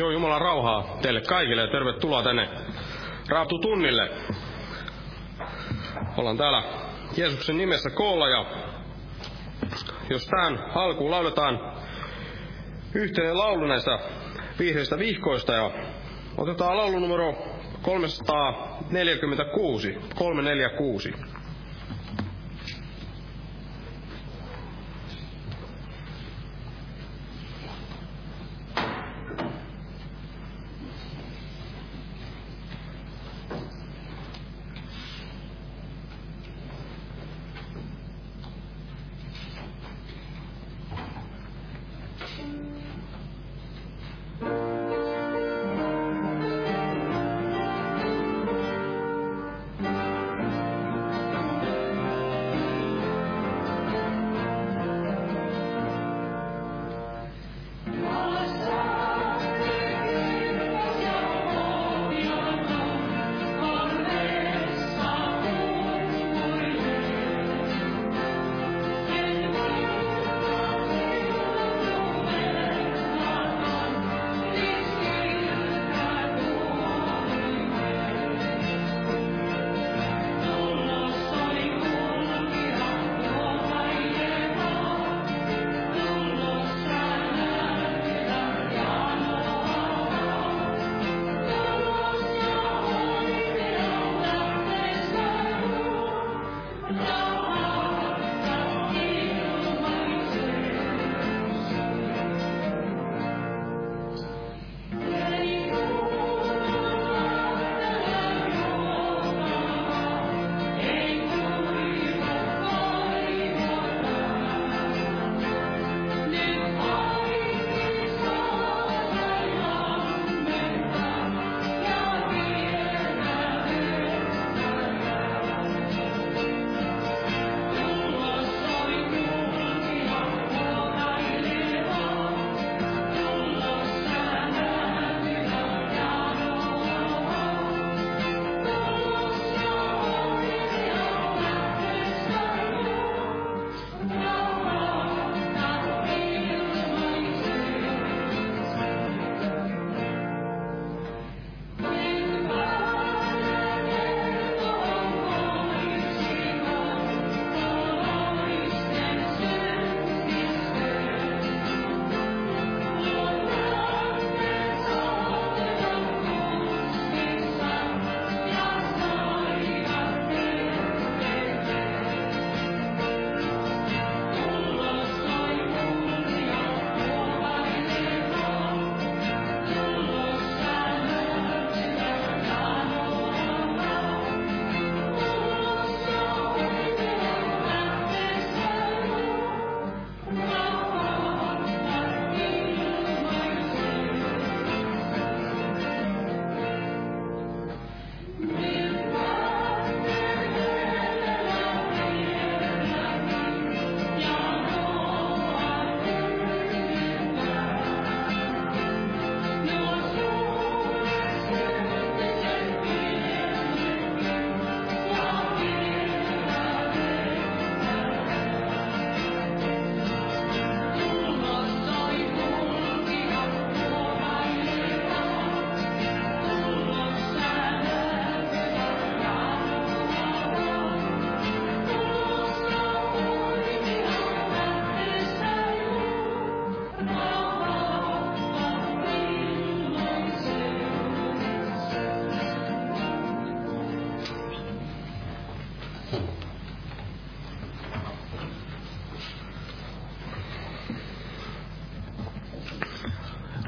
Joo, Jumalan rauhaa teille kaikille ja tervetuloa tänne Raatu tunnille. Ollaan täällä Jeesuksen nimessä koolla ja jos tähän alkuun lauletaan yhteinen laulu näistä vihreistä vihkoista ja otetaan laulu numero 346, 346.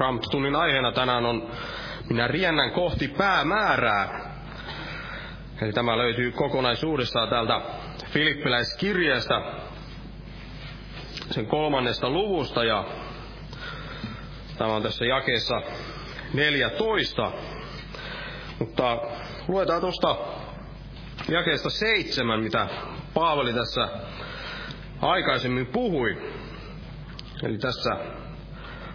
Raamattotunnin aiheena tänään on Minä riennän kohti päämäärää. Eli tämä löytyy kokonaisuudessaan täältä Filippiläiskirjeestä, sen kolmannesta luvusta, ja tämä on tässä jakeessa 14. Mutta luetaan tuosta jakeesta seitsemän, mitä Paavali tässä aikaisemmin puhui. Eli tässä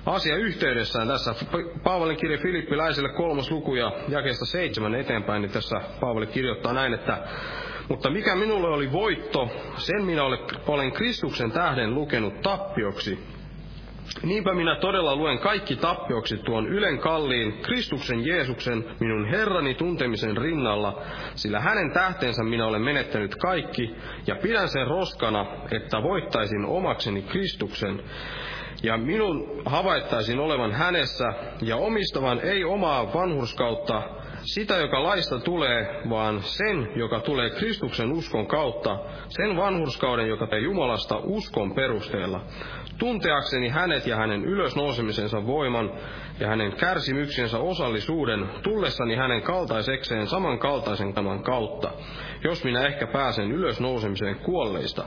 asia yhteydessään tässä Paavalin kirja Filippiläisille kolmas luku ja jakeesta seitsemän eteenpäin, niin tässä Paavali kirjoittaa näin, että mutta mikä minulle oli voitto, sen minä olen Kristuksen tähden lukenut tappioksi. Niinpä minä todella luen kaikki tappioksi tuon ylen kalliin Kristuksen Jeesuksen minun Herrani tuntemisen rinnalla, sillä hänen tähtensä minä olen menettänyt kaikki, ja pidän sen roskana, että voittaisin omakseni Kristuksen, ja minun havaittaisin olevan hänessä, ja omistavan ei omaa vanhurskautta, sitä, joka laista tulee, vaan sen, joka tulee Kristuksen uskon kautta, sen vanhurskauden, joka tulee Jumalasta uskon perusteella, tunteakseni hänet ja hänen ylösnousemisensa voiman ja hänen kärsimyksensä osallisuuden, tullessani hänen kaltaisekseen samankaltaisen tämän kautta, jos minä ehkä pääsen ylösnousemiseen kuolleista.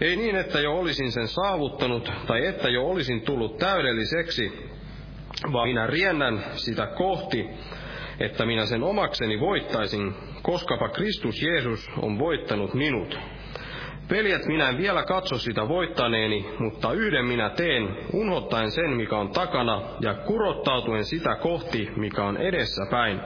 Ei niin, että jo olisin sen saavuttanut, tai että jo olisin tullut täydelliseksi, vaan minä riennän sitä kohti, että minä sen omakseni voittaisin, koskapa Kristus Jeesus on voittanut minut. Veljet, minä en vielä katso sitä voittaneeni, mutta yhden minä teen, unhottaen sen, mikä on takana, ja kurottautuen sitä kohti, mikä on edessä päin.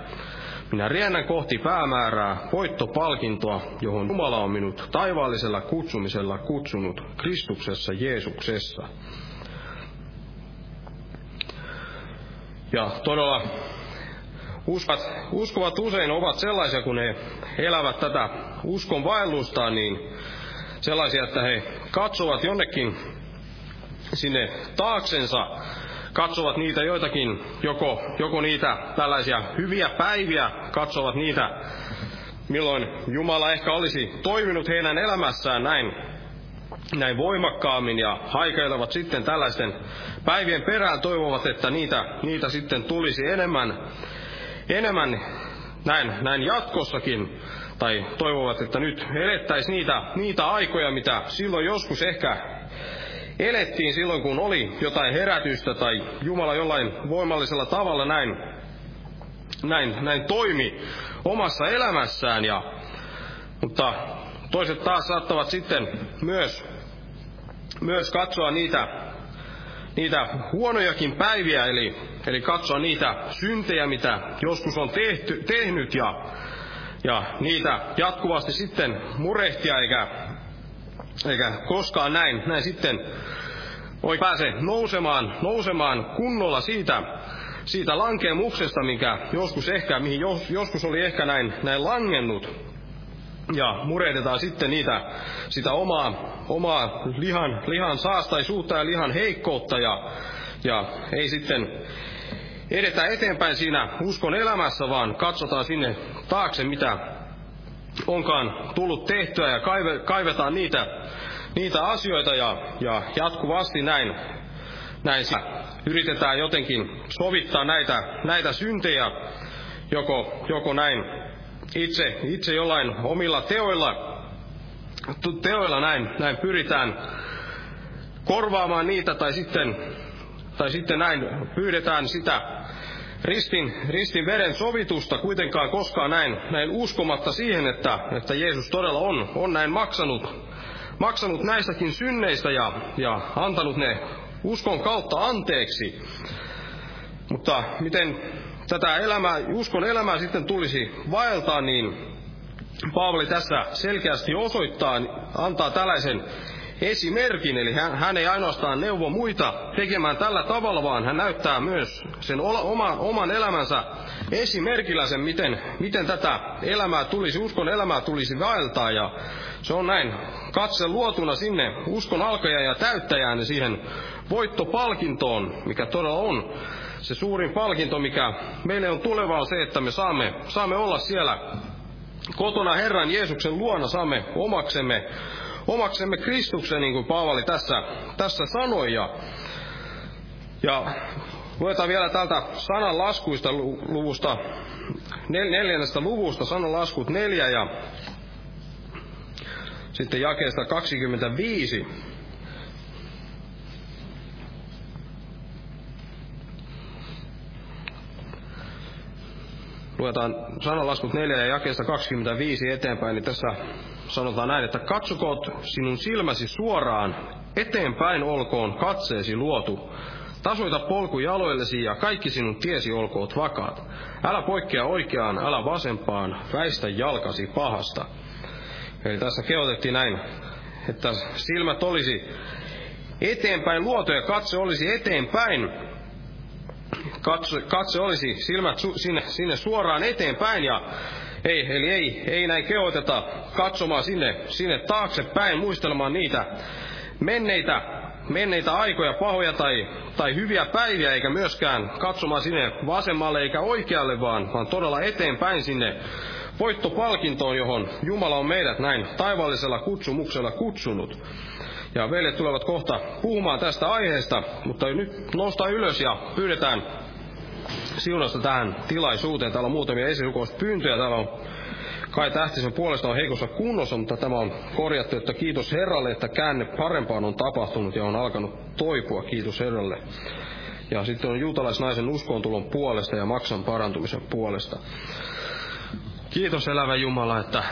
Minä riennän kohti päämäärää, voittopalkintoa, johon Jumala on minut taivaallisella kutsumisella kutsunut Kristuksessa Jeesuksessa. Ja todella uskovat, uskovat usein ovat sellaisia, kun he elävät tätä uskon vaellustaan, niin sellaisia, että he katsovat jonnekin sinne taaksensa, katsovat niitä joitakin, joko, joko niitä tällaisia hyviä päiviä, katsovat niitä, milloin Jumala ehkä olisi toiminut heidän elämässään näin, näin voimakkaammin ja haikailevat sitten tällaisten päivien perään, toivovat, että niitä, niitä sitten tulisi enemmän, enemmän näin, näin jatkossakin. Tai toivovat, että nyt elettäisiin niitä, niitä aikoja, mitä silloin joskus ehkä elettiin silloin, kun oli jotain herätystä tai Jumala jollain voimallisella tavalla näin, näin, näin toimi omassa elämässään. Ja, mutta toiset taas saattavat sitten myös, myös katsoa niitä, niitä huonojakin päiviä, eli, eli katsoa niitä syntejä, mitä joskus on tehty, tehnyt ja ja niitä jatkuvasti sitten murehtia, eikä, eikä koskaan näin, näin sitten voi pääse nousemaan, nousemaan kunnolla siitä, siitä lankemuksesta, mikä joskus ehkä, mihin jos, joskus oli ehkä näin, näin langennut. Ja murehdetaan sitten niitä, sitä omaa, omaa lihan, lihan saastaisuutta ja lihan heikkoutta ja, ja ei sitten edetä eteenpäin siinä uskon elämässä, vaan katsotaan sinne taakse, mitä onkaan tullut tehtyä ja kaive, kaivetaan niitä, niitä asioita ja, ja jatkuvasti näin, näin yritetään jotenkin sovittaa näitä, näitä syntejä, joko, joko näin itse, itse jollain omilla teoilla, teoilla näin, näin pyritään korvaamaan niitä tai sitten, tai sitten näin pyydetään sitä ristin, ristin veren sovitusta kuitenkaan koskaan näin, näin uskomatta siihen, että, että Jeesus todella on, on näin maksanut, maksanut näistäkin synneistä ja, ja antanut ne uskon kautta anteeksi. Mutta miten tätä elämää, uskon elämää sitten tulisi vaeltaa, niin Paavali tässä selkeästi osoittaa, antaa tällaisen esimerkin, eli hän, hän ei ainoastaan neuvo muita tekemään tällä tavalla, vaan hän näyttää myös sen oma, oman elämänsä esimerkillä sen, miten, miten tätä elämää tulisi, uskon elämää tulisi vaeltaa, ja se on näin. Katse luotuna sinne uskon alkajaan ja täyttäjään ja siihen voittopalkintoon, mikä todella on se suurin palkinto, mikä meille on tuleva on se, että me saamme, saamme olla siellä kotona Herran Jeesuksen luona, saamme omaksemme omaksemme Kristuksen, niin kuin Paavali tässä, tässä sanoi. Ja, ja luetaan vielä tältä sanan laskuista luvusta, nel, neljännestä luvusta, sanan laskut neljä ja sitten jakeesta 25. luetaan sananlaskut 4 ja jakeesta 25 eteenpäin, niin tässä sanotaan näin, että katsokoot sinun silmäsi suoraan, eteenpäin olkoon katseesi luotu. Tasoita polku jaloillesi ja kaikki sinun tiesi olkoot vakaat. Älä poikkea oikeaan, älä vasempaan, väistä jalkasi pahasta. Eli tässä kehotettiin näin, että silmät olisi eteenpäin luotu ja katse olisi eteenpäin. Katse, katse olisi silmät su, sinne, sinne suoraan eteenpäin ja ei, eli ei, ei näin kehoiteta katsomaan sinne, sinne taaksepäin, muistelemaan niitä menneitä, menneitä aikoja, pahoja tai, tai hyviä päiviä, eikä myöskään katsomaan sinne vasemmalle eikä oikealle, vaan, vaan todella eteenpäin sinne voittopalkintoon, johon Jumala on meidät näin taivallisella kutsumuksella kutsunut. Ja veljet tulevat kohta puhumaan tästä aiheesta, mutta nyt noustaan ylös ja pyydetään siunasta tähän tilaisuuteen. Täällä on muutamia esirukouspyyntöjä. Täällä on Kai Tähtisen puolesta on heikossa kunnossa, mutta tämä on korjattu, että kiitos Herralle, että käänne parempaan on tapahtunut ja on alkanut toipua. Kiitos Herralle. Ja sitten on juutalaisnaisen uskontulon puolesta ja maksan parantumisen puolesta. Kiitos elävä Jumala, että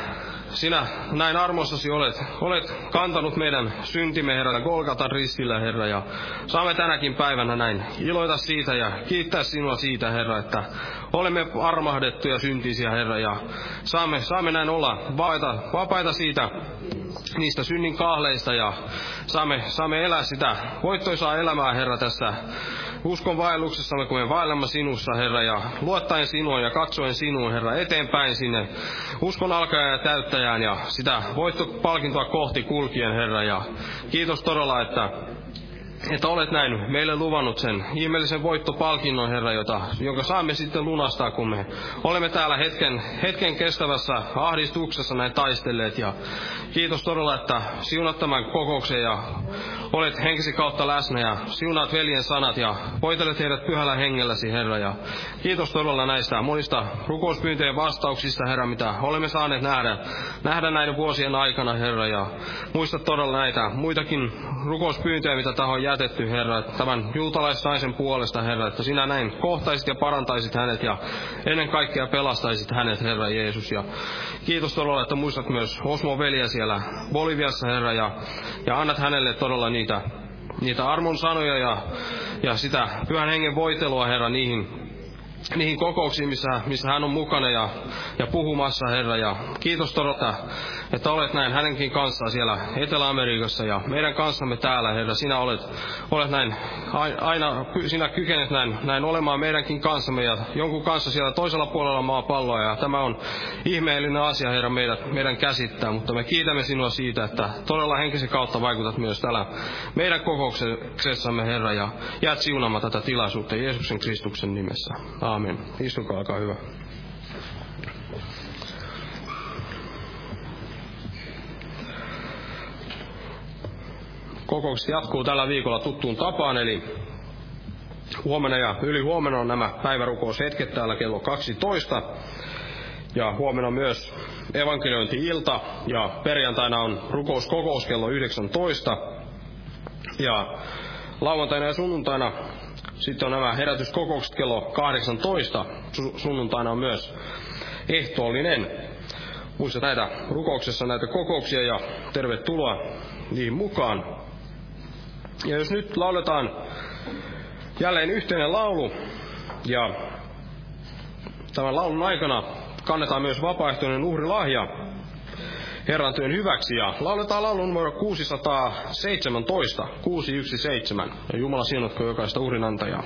sinä näin armossasi olet, olet kantanut meidän syntimme, Herra, Golgatan ristillä, Herra, ja saamme tänäkin päivänä näin iloita siitä ja kiittää sinua siitä, Herra, että olemme armahdettuja syntisiä, Herra, ja saamme, saamme näin olla vapaita, vapaita siitä niistä synnin kahleista ja saamme, saamme elää sitä voittoisaa elämää, Herra, tässä uskon vaelluksessamme, kun me vaellemme sinussa, Herra, ja luottaen sinua ja katsoen sinuun, Herra, eteenpäin sinne uskon alkajaan ja täyttäjään ja sitä voittopalkintoa kohti kulkien, Herra, ja kiitos todella, että että olet näin meille luvannut sen ihmeellisen voittopalkinnon, Herra, jota, jonka saamme sitten lunastaa, kun me olemme täällä hetken, hetken kestävässä ahdistuksessa näin taistelleet. Ja kiitos todella, että siunat tämän kokouksen ja olet henkisi kautta läsnä ja siunaat veljen sanat ja voitelet heidät pyhällä hengelläsi, Herra. Ja kiitos todella näistä monista rukouspyyntöjen vastauksista, Herra, mitä olemme saaneet nähdä, nähdä näiden vuosien aikana, Herra. Ja muista todella näitä muitakin rukouspyyntöjä, mitä taho on jätetty, Herra, tämän juutalaisnaisen puolesta, Herra, että sinä näin kohtaisit ja parantaisit hänet ja ennen kaikkea pelastaisit hänet, Herra Jeesus. Ja kiitos todella, että muistat myös Osmo veljeä siellä Boliviassa, Herra, ja, ja annat hänelle todella niitä, niitä armon sanoja ja, ja sitä pyhän hengen voitelua, Herra, niihin niihin kokouksiin, missä, missä hän on mukana ja, ja puhumassa, Herra. Ja kiitos todella, että olet näin hänenkin kanssaan siellä Etelä-Amerikassa ja meidän kanssamme täällä, Herra. Sinä olet, olet näin, aina, sinä kykenet näin, näin olemaan meidänkin kanssamme ja jonkun kanssa siellä toisella puolella maapalloa. Ja tämä on ihmeellinen asia, Herra, meidät, meidän käsittää, mutta me kiitämme sinua siitä, että todella henkisen kautta vaikutat myös täällä meidän kokouksessamme, Herra, ja jäät siunaamaan tätä tilaisuutta Jeesuksen Kristuksen nimessä. Aamen. Istukaa, olkaa hyvä. Kokoukset jatkuu tällä viikolla tuttuun tapaan, eli huomenna ja yli huomenna on nämä päivärukoushetket täällä kello 12. Ja huomenna myös evankeliointi-ilta ja perjantaina on rukouskokous kello 19. Ja lauantaina ja sunnuntaina sitten on nämä herätyskokoukset kello 18. Sunnuntaina on myös ehtoollinen. Muista näitä rukouksessa näitä kokouksia ja tervetuloa niihin mukaan. Ja jos nyt lauletaan jälleen yhteinen laulu ja tämän laulun aikana kannetaan myös vapaaehtoinen uhrilahja Herran työn hyväksi ja lauletaan laulun numero 617, 617. Ja Jumala siunatko jokaista uhrinantajaa.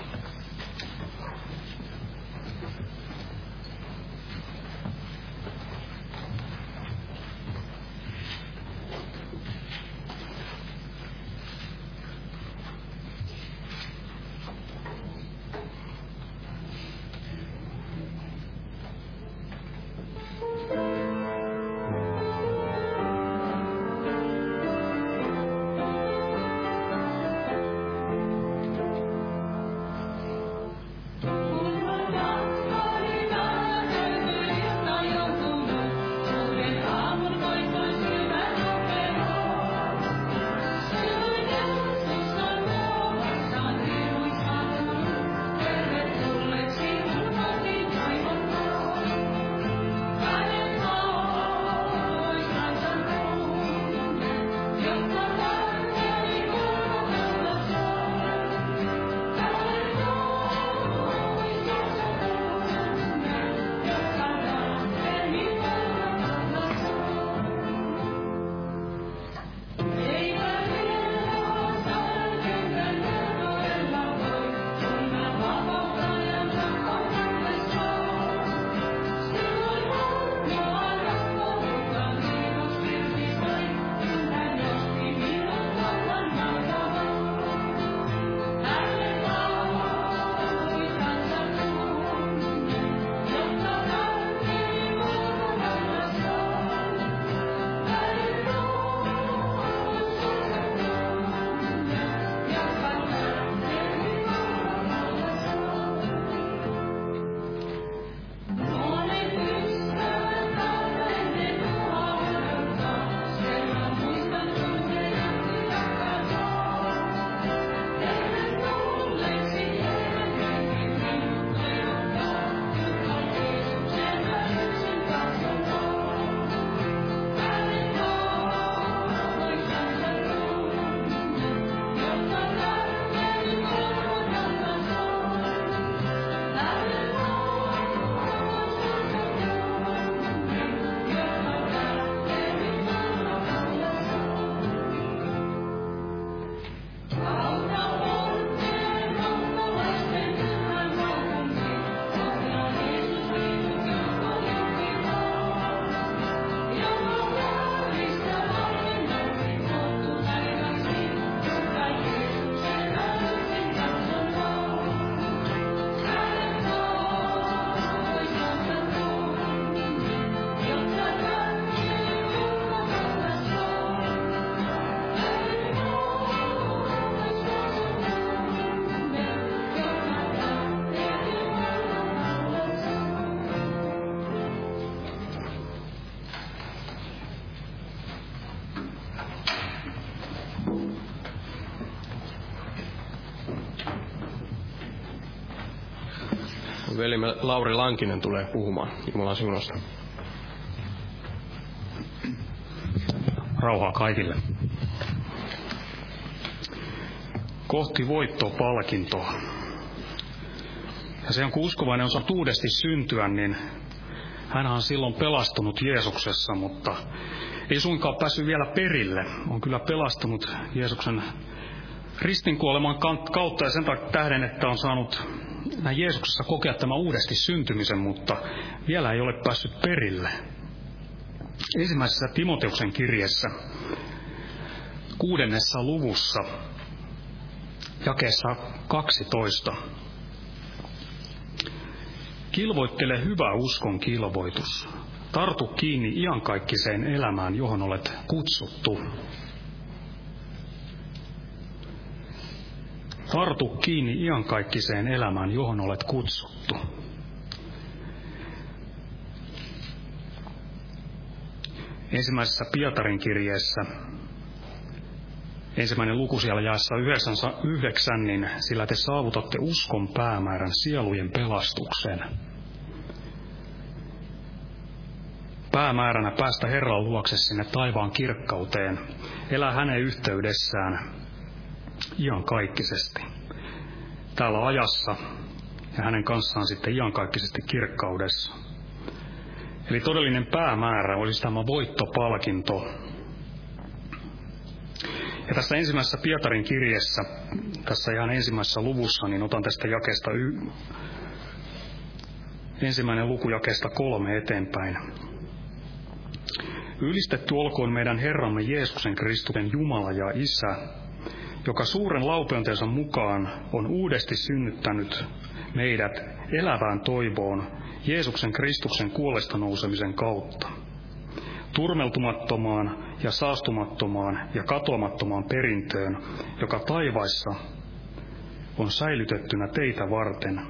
Velimme Lauri Lankinen tulee puhumaan Jumalan siunosta. Rauhaa kaikille. Kohti voittopalkintoa. Ja se on kun uskovainen on uudesti syntyä, niin hän on silloin pelastunut Jeesuksessa, mutta ei suinkaan päässyt vielä perille. On kyllä pelastunut Jeesuksen ristinkuoleman kautta ja sen tähden, että on saanut näin Jeesuksessa kokea tämä uudesti syntymisen, mutta vielä ei ole päässyt perille. Ensimmäisessä Timoteuksen kirjeessä kuudennessa luvussa jakeessa 12 Kilvoittele hyvä uskon kilvoitus. Tartu kiinni iankaikkiseen elämään, johon olet kutsuttu. Tartu kiinni iankaikkiseen elämään, johon olet kutsuttu. Ensimmäisessä Pietarin kirjeessä, ensimmäinen luku siellä jaessa yhdeksän, niin sillä te saavutatte uskon päämäärän sielujen pelastuksen. Päämääränä päästä Herran luokse sinne taivaan kirkkauteen, elää hänen yhteydessään iankaikkisesti. Täällä ajassa ja hänen kanssaan sitten iankaikkisesti kirkkaudessa. Eli todellinen päämäärä olisi tämä voittopalkinto. Ja tässä ensimmäisessä Pietarin kirjassa, tässä ihan ensimmäisessä luvussa, niin otan tästä jakesta y... ensimmäinen luku jakesta kolme eteenpäin. Ylistetty olkoon meidän Herramme Jeesuksen Kristuksen Jumala ja Isä, joka suuren laupeutensa mukaan on uudesti synnyttänyt meidät elävään toivoon Jeesuksen Kristuksen kuolesta nousemisen kautta. Turmeltumattomaan ja saastumattomaan ja katoamattomaan perintöön, joka taivaissa on säilytettynä teitä varten,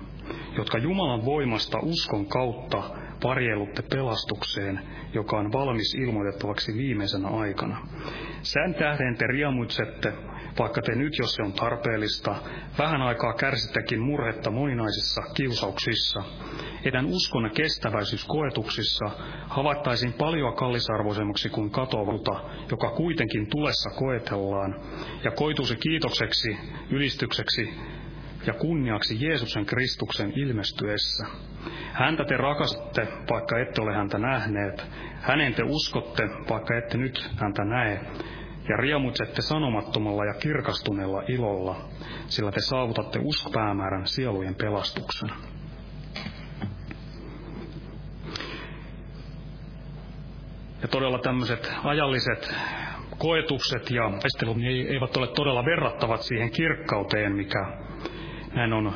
jotka Jumalan voimasta uskon kautta varjelutte pelastukseen, joka on valmis ilmoitettavaksi viimeisenä aikana. Sen tähden te riemuitsette, vaikka te nyt, jos se on tarpeellista, vähän aikaa kärsittekin murhetta moninaisissa kiusauksissa, Heidän uskonne kestäväisyys koetuksissa havaittaisiin paljon kallisarvoisemmaksi kuin katovalta, joka kuitenkin tulessa koetellaan, ja koituisi kiitokseksi, ylistykseksi ja kunniaksi Jeesuksen Kristuksen ilmestyessä. Häntä te rakastatte, vaikka ette ole häntä nähneet. Hänen te uskotte, vaikka ette nyt häntä näe. Ja riemuitsette sanomattomalla ja kirkastuneella ilolla, sillä te saavutatte uskopäämäärän sielujen pelastuksen. Ja todella tämmöiset ajalliset koetukset ja taistelut niin eivät ole todella verrattavat siihen kirkkauteen, mikä näin on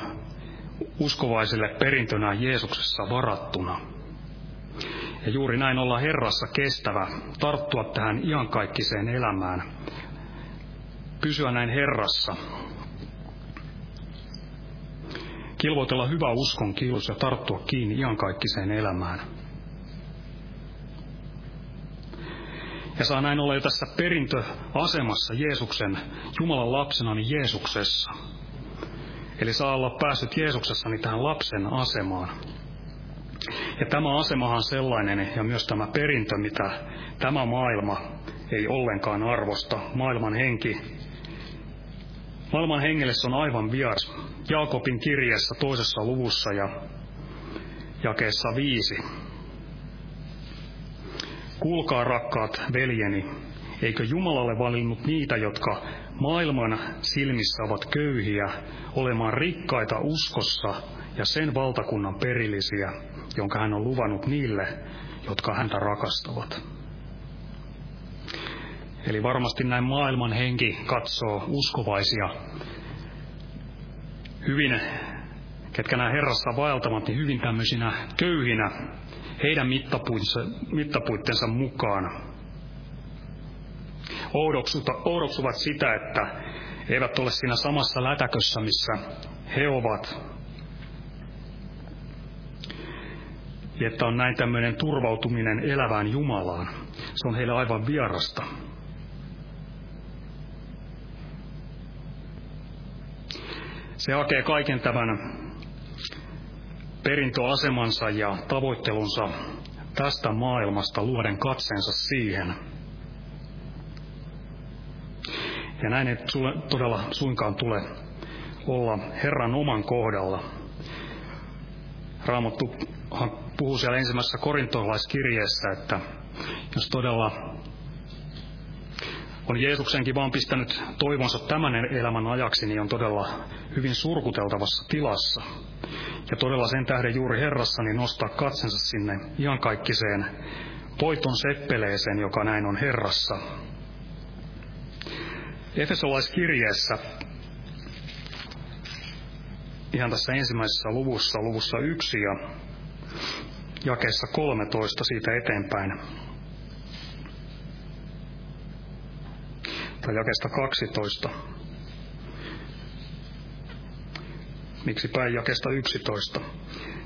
uskovaisille perintönä Jeesuksessa varattuna. Ja juuri näin olla Herrassa kestävä, tarttua tähän iankaikkiseen elämään, pysyä näin Herrassa, kilvoitella hyvä uskon kilus ja tarttua kiinni iankaikkiseen elämään. Ja saa näin olla jo tässä perintöasemassa Jeesuksen, Jumalan lapsena, niin Jeesuksessa. Eli saa olla päässyt Jeesuksessa niin tähän lapsen asemaan. Ja tämä asemahan sellainen, ja myös tämä perintö, mitä tämä maailma ei ollenkaan arvosta. Maailman henki. Maailman hengelle se on aivan vieras. Jaakobin kirjeessä toisessa luvussa ja jakeessa viisi. Kuulkaa rakkaat veljeni, eikö Jumalalle valinnut niitä, jotka maailman silmissä ovat köyhiä, olemaan rikkaita uskossa ja sen valtakunnan perillisiä, jonka hän on luvannut niille, jotka häntä rakastavat. Eli varmasti näin maailman henki katsoo uskovaisia hyvin, ketkä nämä Herrassa vaeltavat, niin hyvin tämmöisinä köyhinä heidän mittapuittensa mukaan. Oudoksuvat sitä, että eivät ole siinä samassa lätäkössä, missä he ovat. Että on näin tämmöinen turvautuminen elävään Jumalaan. Se on heille aivan vierasta. Se hakee kaiken tämän perintöasemansa ja tavoittelunsa tästä maailmasta luoden katseensa siihen. Ja näin ei todella suinkaan tule olla Herran oman kohdalla. Raamattu puhuu siellä ensimmäisessä korintolaiskirjeessä, että jos todella on Jeesuksenkin vaan pistänyt toivonsa tämän elämän ajaksi, niin on todella hyvin surkuteltavassa tilassa. Ja todella sen tähden juuri Herrassa niin nostaa katsensa sinne iankaikkiseen voiton seppeleeseen, joka näin on Herrassa. Efesolaiskirjeessä, ihan tässä ensimmäisessä luvussa, luvussa yksi ja jakeessa 13 siitä eteenpäin, tai jakesta 12. Miksi päin jakesta 11?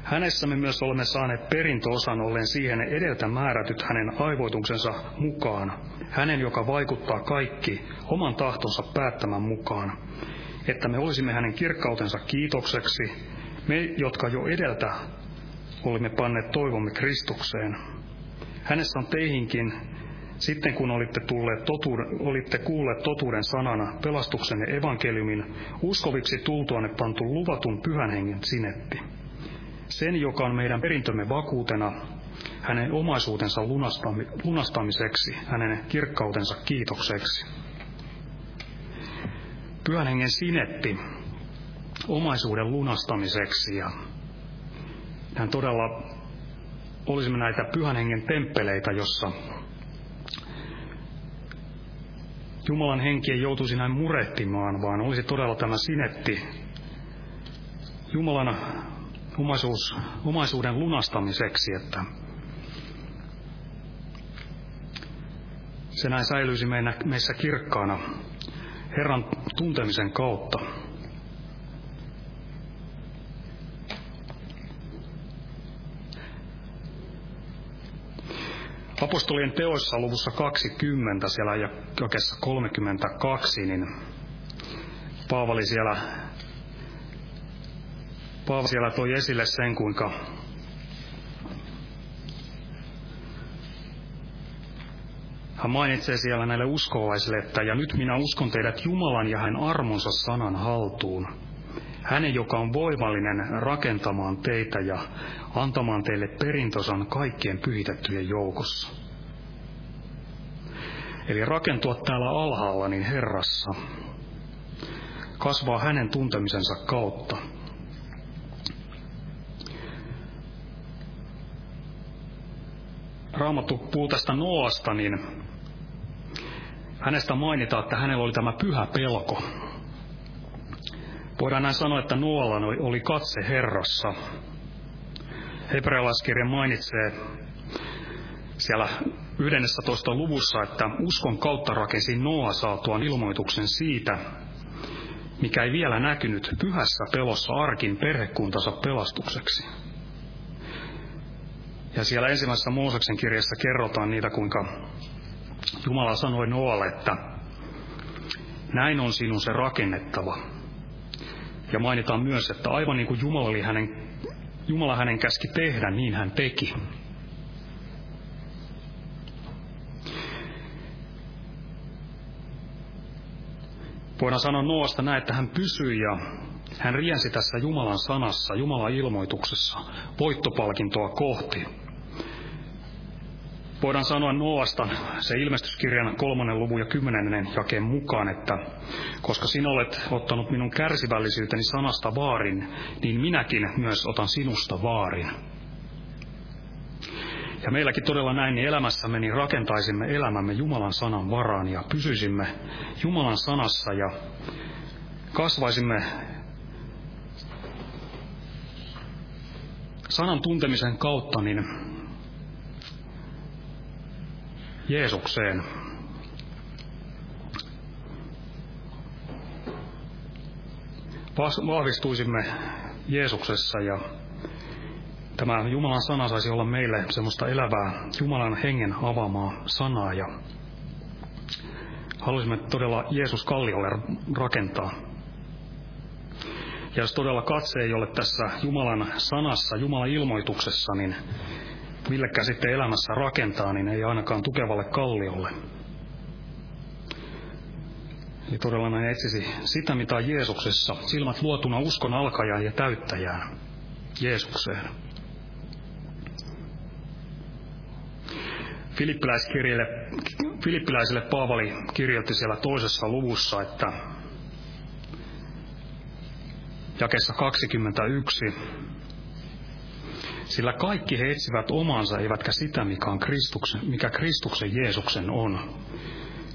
Hänessä me myös olemme saaneet perintöosan ollen siihen edeltä määrätyt hänen aivoituksensa mukaan, hänen, joka vaikuttaa kaikki oman tahtonsa päättämän mukaan, että me olisimme hänen kirkkautensa kiitokseksi, me, jotka jo edeltä olimme panneet toivomme Kristukseen. Hänessä on teihinkin sitten kun olitte, tulleet totuuden, olitte kuulleet totuuden sanana pelastuksenne evankeliumin, uskoviksi tultuanne pantu luvatun pyhän hengen sinetti. Sen, joka on meidän perintömme vakuutena, hänen omaisuutensa lunastamiseksi, hänen kirkkautensa kiitokseksi. Pyhän hengen sinetti omaisuuden lunastamiseksi ja hän todella olisimme näitä pyhän hengen temppeleitä, jossa Jumalan henki ei joutuisi näin murehtimaan, vaan olisi todella tämä sinetti Jumalan omaisuus, omaisuuden lunastamiseksi, että se näin säilyisi meissä kirkkaana Herran tuntemisen kautta. Apostolien teoissa luvussa 20, siellä jakessa 32, niin Paavali siellä, Paavali siellä toi esille sen, kuinka hän mainitsee siellä näille uskovaisille, että ja nyt minä uskon teidät Jumalan ja hän armonsa sanan haltuun. Hänen, joka on voimallinen rakentamaan teitä ja antamaan teille perintösan kaikkien pyhitettyjen joukossa. Eli rakentua täällä alhaalla niin Herrassa, kasvaa hänen tuntemisensa kautta. Raamattu puhuu tästä Noasta, niin hänestä mainitaan, että hänellä oli tämä pyhä pelko. Voidaan näin sanoa, että Noalla oli katse Herrassa, Hebrealaiskirja mainitsee siellä 11. luvussa, että uskon kautta rakensi Noa saatuaan ilmoituksen siitä, mikä ei vielä näkynyt pyhässä pelossa arkin perhekuntansa pelastukseksi. Ja siellä ensimmäisessä Mooseksen kirjassa kerrotaan niitä, kuinka Jumala sanoi Noalle, että näin on sinun se rakennettava. Ja mainitaan myös, että aivan niin kuin Jumala oli hänen Jumala hänen käski tehdä, niin hän teki. Voidaan sanoa Noasta näin, että hän pysyi ja hän riensi tässä Jumalan sanassa, Jumalan ilmoituksessa voittopalkintoa kohti voidaan sanoa Noasta se ilmestyskirjan kolmannen luvun ja kymmenennen jakeen mukaan, että koska sinä olet ottanut minun kärsivällisyyteni sanasta vaarin, niin minäkin myös otan sinusta vaarin. Ja meilläkin todella näin niin elämässämme niin rakentaisimme elämämme Jumalan sanan varaan ja pysyisimme Jumalan sanassa ja kasvaisimme sanan tuntemisen kautta, niin Jeesukseen. Vahvistuisimme Jeesuksessa ja tämä Jumalan sana saisi olla meille semmoista elävää Jumalan hengen avaamaa sanaa ja haluaisimme todella Jeesus kalliolle rakentaa. Ja jos todella katse ei ole tässä Jumalan sanassa, Jumalan ilmoituksessa, niin millekään sitten elämässä rakentaa, niin ei ainakaan tukevalle kalliolle. Eli todella näin etsisi sitä, mitä on Jeesuksessa, silmät luotuna uskon alkajaan ja täyttäjään, Jeesukseen. Filippiläiskirjeelle, Filippiläisille Paavali kirjoitti siellä toisessa luvussa, että jakessa 21, sillä kaikki he etsivät omansa, eivätkä sitä, mikä, on Kristuksen, mikä Kristuksen Jeesuksen on.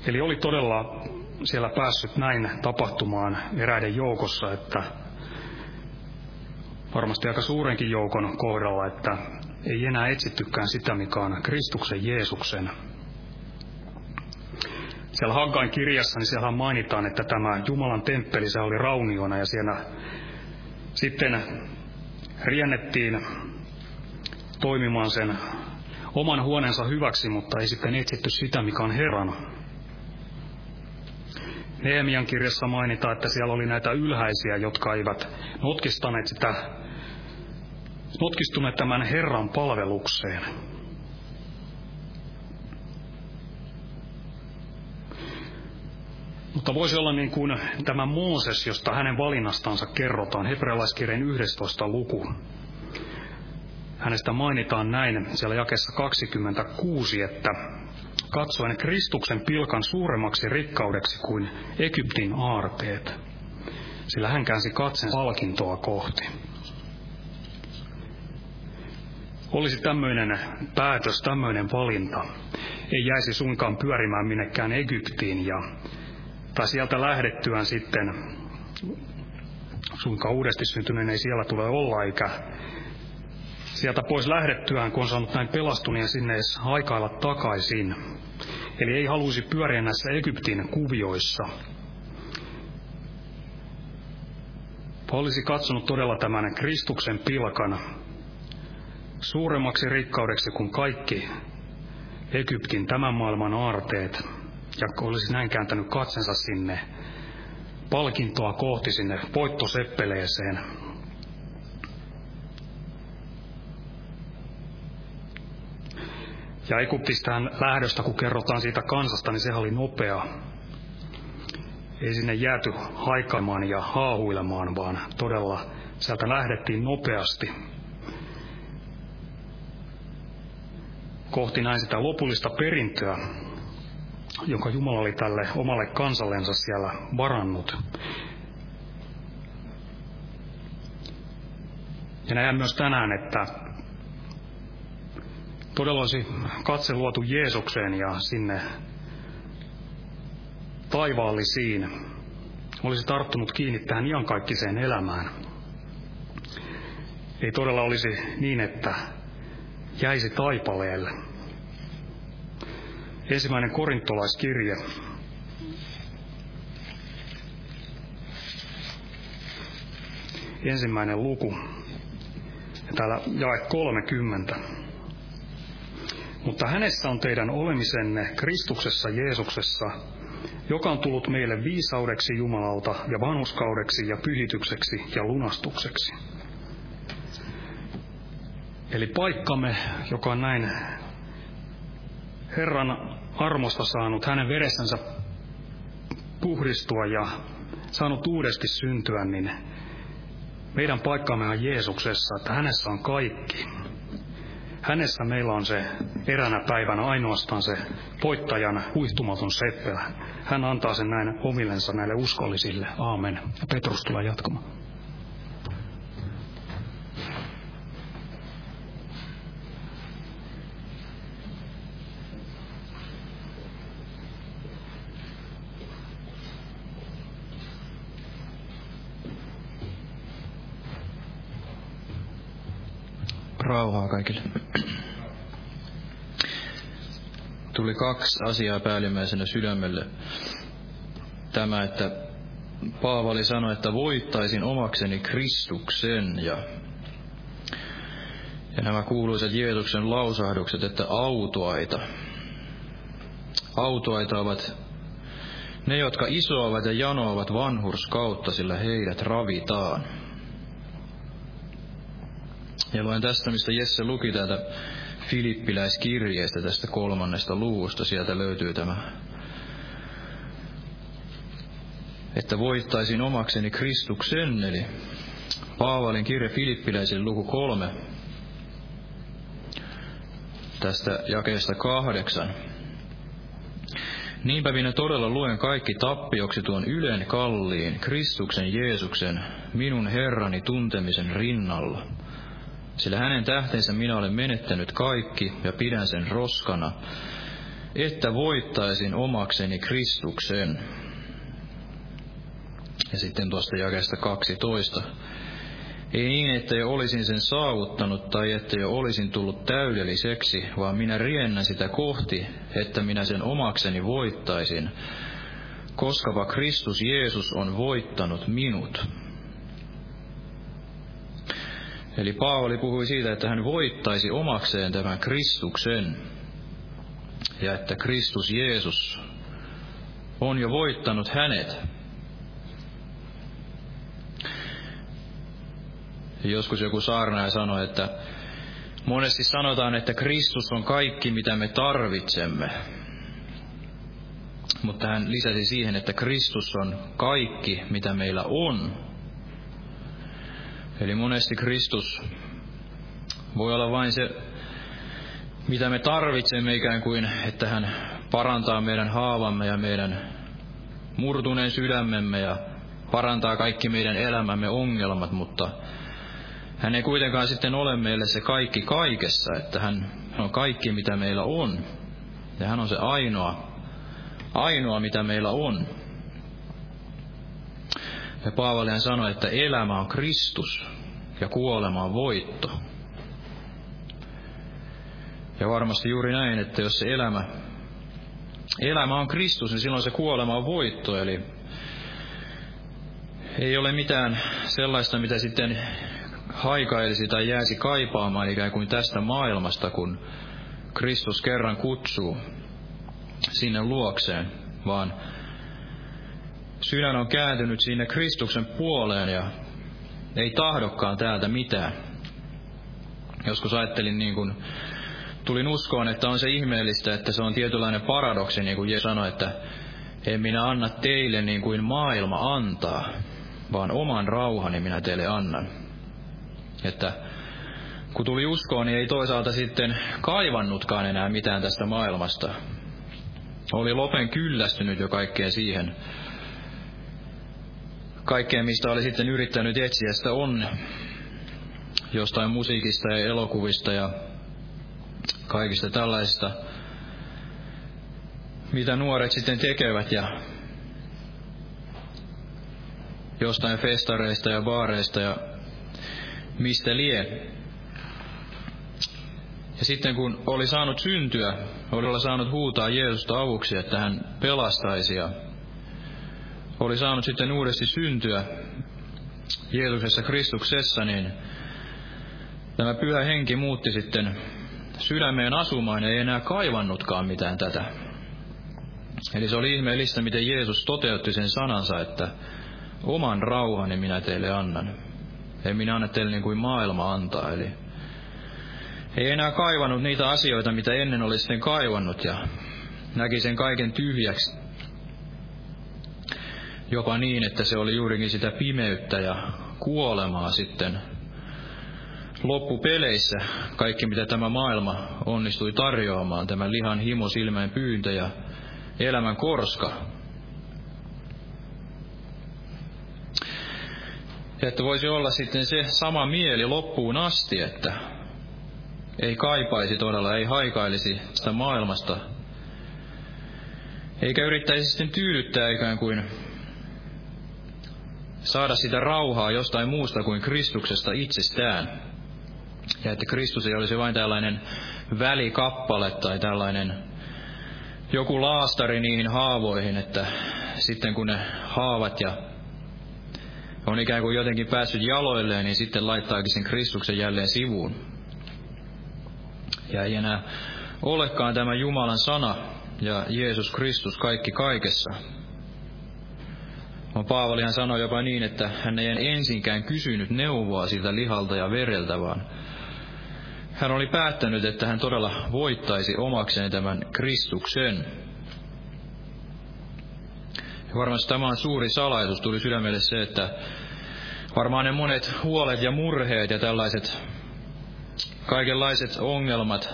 Eli oli todella siellä päässyt näin tapahtumaan eräiden joukossa, että varmasti aika suurenkin joukon kohdalla, että ei enää etsittykään sitä, mikä on Kristuksen Jeesuksen. Siellä Haggain kirjassa, niin siellä mainitaan, että tämä Jumalan temppeli, se oli rauniona ja siellä sitten riennettiin toimimaan sen oman huoneensa hyväksi, mutta ei sitten etsitty sitä, mikä on Herran. Neemian kirjassa mainitaan, että siellä oli näitä ylhäisiä, jotka eivät notkistaneet sitä, notkistuneet tämän Herran palvelukseen. Mutta voisi olla niin kuin tämä Mooses, josta hänen valinnastansa kerrotaan, hebrealaiskirjan 11. luku. Hänestä mainitaan näin siellä jakessa 26, että katsoen Kristuksen pilkan suuremmaksi rikkaudeksi kuin Egyptin aarteet, sillä hän käänsi katsen palkintoa kohti. Olisi tämmöinen päätös, tämmöinen valinta, ei jäisi suinkaan pyörimään minnekään Egyptiin ja tai sieltä lähdettyään sitten suinkaan uudesti syntyneen ei siellä tule olla, eikä sieltä pois lähdettyään, kun on saanut näin pelastuneen sinne edes haikailla takaisin. Eli ei halusi pyöriä näissä Egyptin kuvioissa. Olisi katsonut todella tämän Kristuksen pilkan suuremmaksi rikkaudeksi kuin kaikki Egyptin tämän maailman aarteet, ja olisi näin kääntänyt katsensa sinne palkintoa kohti sinne voittoseppeleeseen. Ja Egyptistähän lähdöstä, kun kerrotaan siitä kansasta, niin se oli nopea. Ei sinne jääty haikaimaan ja haahuilemaan, vaan todella sieltä lähdettiin nopeasti kohti näin sitä lopullista perintöä, jonka Jumala oli tälle omalle kansallensa siellä varannut. Ja näen myös tänään, että todella olisi katse luotu Jeesukseen ja sinne taivaallisiin. Olisi tarttunut kiinni tähän iankaikkiseen elämään. Ei todella olisi niin, että jäisi taipaleelle. Ensimmäinen korintolaiskirje. Ensimmäinen luku. Ja täällä jae 30. Mutta hänessä on teidän olemisenne Kristuksessa Jeesuksessa, joka on tullut meille viisaudeksi Jumalalta ja vanhuskaudeksi ja pyhitykseksi ja lunastukseksi. Eli paikkamme, joka on näin Herran armosta saanut hänen veressänsä puhdistua ja saanut uudesti syntyä, niin meidän paikkamme on Jeesuksessa, että hänessä on kaikki. Hänessä meillä on se eränä päivänä ainoastaan se voittajan huihtumaton seppelä. Hän antaa sen näin omillensa näille uskollisille. Aamen. Petrus tulee jatkamaan. Rauhaa kaikille. Tuli kaksi asiaa päällimmäisenä sydämelle. Tämä, että Paavali sanoi, että voittaisin omakseni Kristuksen ja, ja nämä kuuluisat Jeesuksen lausahdukset, että autoaita. Autoaita ovat ne, jotka isoavat ja janoavat vanhurskautta, sillä heidät ravitaan. Ja luen tästä, mistä Jesse luki täältä Filippiläiskirjeestä tästä kolmannesta luvusta. Sieltä löytyy tämä että voittaisin omakseni Kristuksen, eli Paavalin kirja Filippiläisille luku kolme, tästä jakeesta kahdeksan. Niinpä minä todella luen kaikki tappioksi tuon ylen kalliin, Kristuksen Jeesuksen, minun Herrani tuntemisen rinnalla. Sillä hänen tähtensä minä olen menettänyt kaikki ja pidän sen roskana, että voittaisin omakseni Kristuksen. Ja sitten tuosta jakeesta 12. Ei niin, että jo olisin sen saavuttanut tai että jo olisin tullut täydelliseksi, vaan minä riennän sitä kohti, että minä sen omakseni voittaisin, koskapa Kristus Jeesus on voittanut minut. Eli Paavali puhui siitä, että hän voittaisi omakseen tämän Kristuksen, ja että Kristus Jeesus on jo voittanut hänet. Joskus joku saarnaaja sanoi, että monesti sanotaan, että Kristus on kaikki, mitä me tarvitsemme. Mutta hän lisäsi siihen, että Kristus on kaikki, mitä meillä on. Eli monesti Kristus voi olla vain se, mitä me tarvitsemme ikään kuin, että hän parantaa meidän haavamme ja meidän murtuneen sydämemme ja parantaa kaikki meidän elämämme ongelmat, mutta hän ei kuitenkaan sitten ole meille se kaikki kaikessa, että hän on kaikki, mitä meillä on. Ja hän on se ainoa, ainoa, mitä meillä on. Ja Paavali sanoi, että elämä on Kristus ja kuolema on voitto. Ja varmasti juuri näin, että jos se elämä, elämä on Kristus, niin silloin se kuolema on voitto. Eli ei ole mitään sellaista, mitä sitten haikailisi tai jäisi kaipaamaan ikään kuin tästä maailmasta, kun Kristus kerran kutsuu sinne luokseen, vaan sydän on kääntynyt sinne Kristuksen puoleen ja ei tahdokkaan täältä mitään. Joskus ajattelin niin kuin, tulin uskoon, että on se ihmeellistä, että se on tietynlainen paradoksi, niin kuin Jeesus sanoi, että en minä anna teille niin kuin maailma antaa, vaan oman rauhani minä teille annan. Että kun tuli uskoon, niin ei toisaalta sitten kaivannutkaan enää mitään tästä maailmasta. Oli lopen kyllästynyt jo kaikkeen siihen. Kaikkeen, mistä oli sitten yrittänyt etsiä sitä on jostain musiikista ja elokuvista ja kaikista tällaisista, mitä nuoret sitten tekevät ja jostain festareista ja baareista ja mistä lie. Ja sitten kun oli saanut syntyä, oli saanut huutaa Jeesusta avuksi, että hän pelastaisi ja oli saanut sitten uudesti syntyä Jeesuksessa Kristuksessa, niin tämä pyhä henki muutti sitten sydämeen asumaan ja ei enää kaivannutkaan mitään tätä. Eli se oli ihmeellistä, miten Jeesus toteutti sen sanansa, että oman rauhani minä teille annan. Ei minä anna teille niin kuin maailma antaa. Eli ei enää kaivannut niitä asioita, mitä ennen oli sitten kaivannut ja näki sen kaiken tyhjäksi. Jopa niin, että se oli juurikin sitä pimeyttä ja kuolemaa sitten loppupeleissä. Kaikki, mitä tämä maailma onnistui tarjoamaan, tämä lihan himo, silmän pyyntö ja elämän korska, Ja että voisi olla sitten se sama mieli loppuun asti, että ei kaipaisi todella, ei haikailisi sitä maailmasta, eikä yrittäisi sitten tyydyttää ikään kuin saada sitä rauhaa jostain muusta kuin Kristuksesta itsestään. Ja että Kristus ei olisi vain tällainen välikappale tai tällainen joku laastari niihin haavoihin, että sitten kun ne haavat ja on ikään kuin jotenkin päässyt jaloilleen, niin sitten laittaakin sen Kristuksen jälleen sivuun. Ja ei enää olekaan tämä Jumalan sana ja Jeesus Kristus kaikki kaikessa. No, Paavali hän sanoi jopa niin, että hän ei ensinkään kysynyt neuvoa siltä lihalta ja vereltä, vaan hän oli päättänyt, että hän todella voittaisi omakseen tämän Kristuksen. Ja varmasti tämä on suuri salaisuus, tuli sydämelle se, että varmaan ne monet huolet ja murheet ja tällaiset kaikenlaiset ongelmat,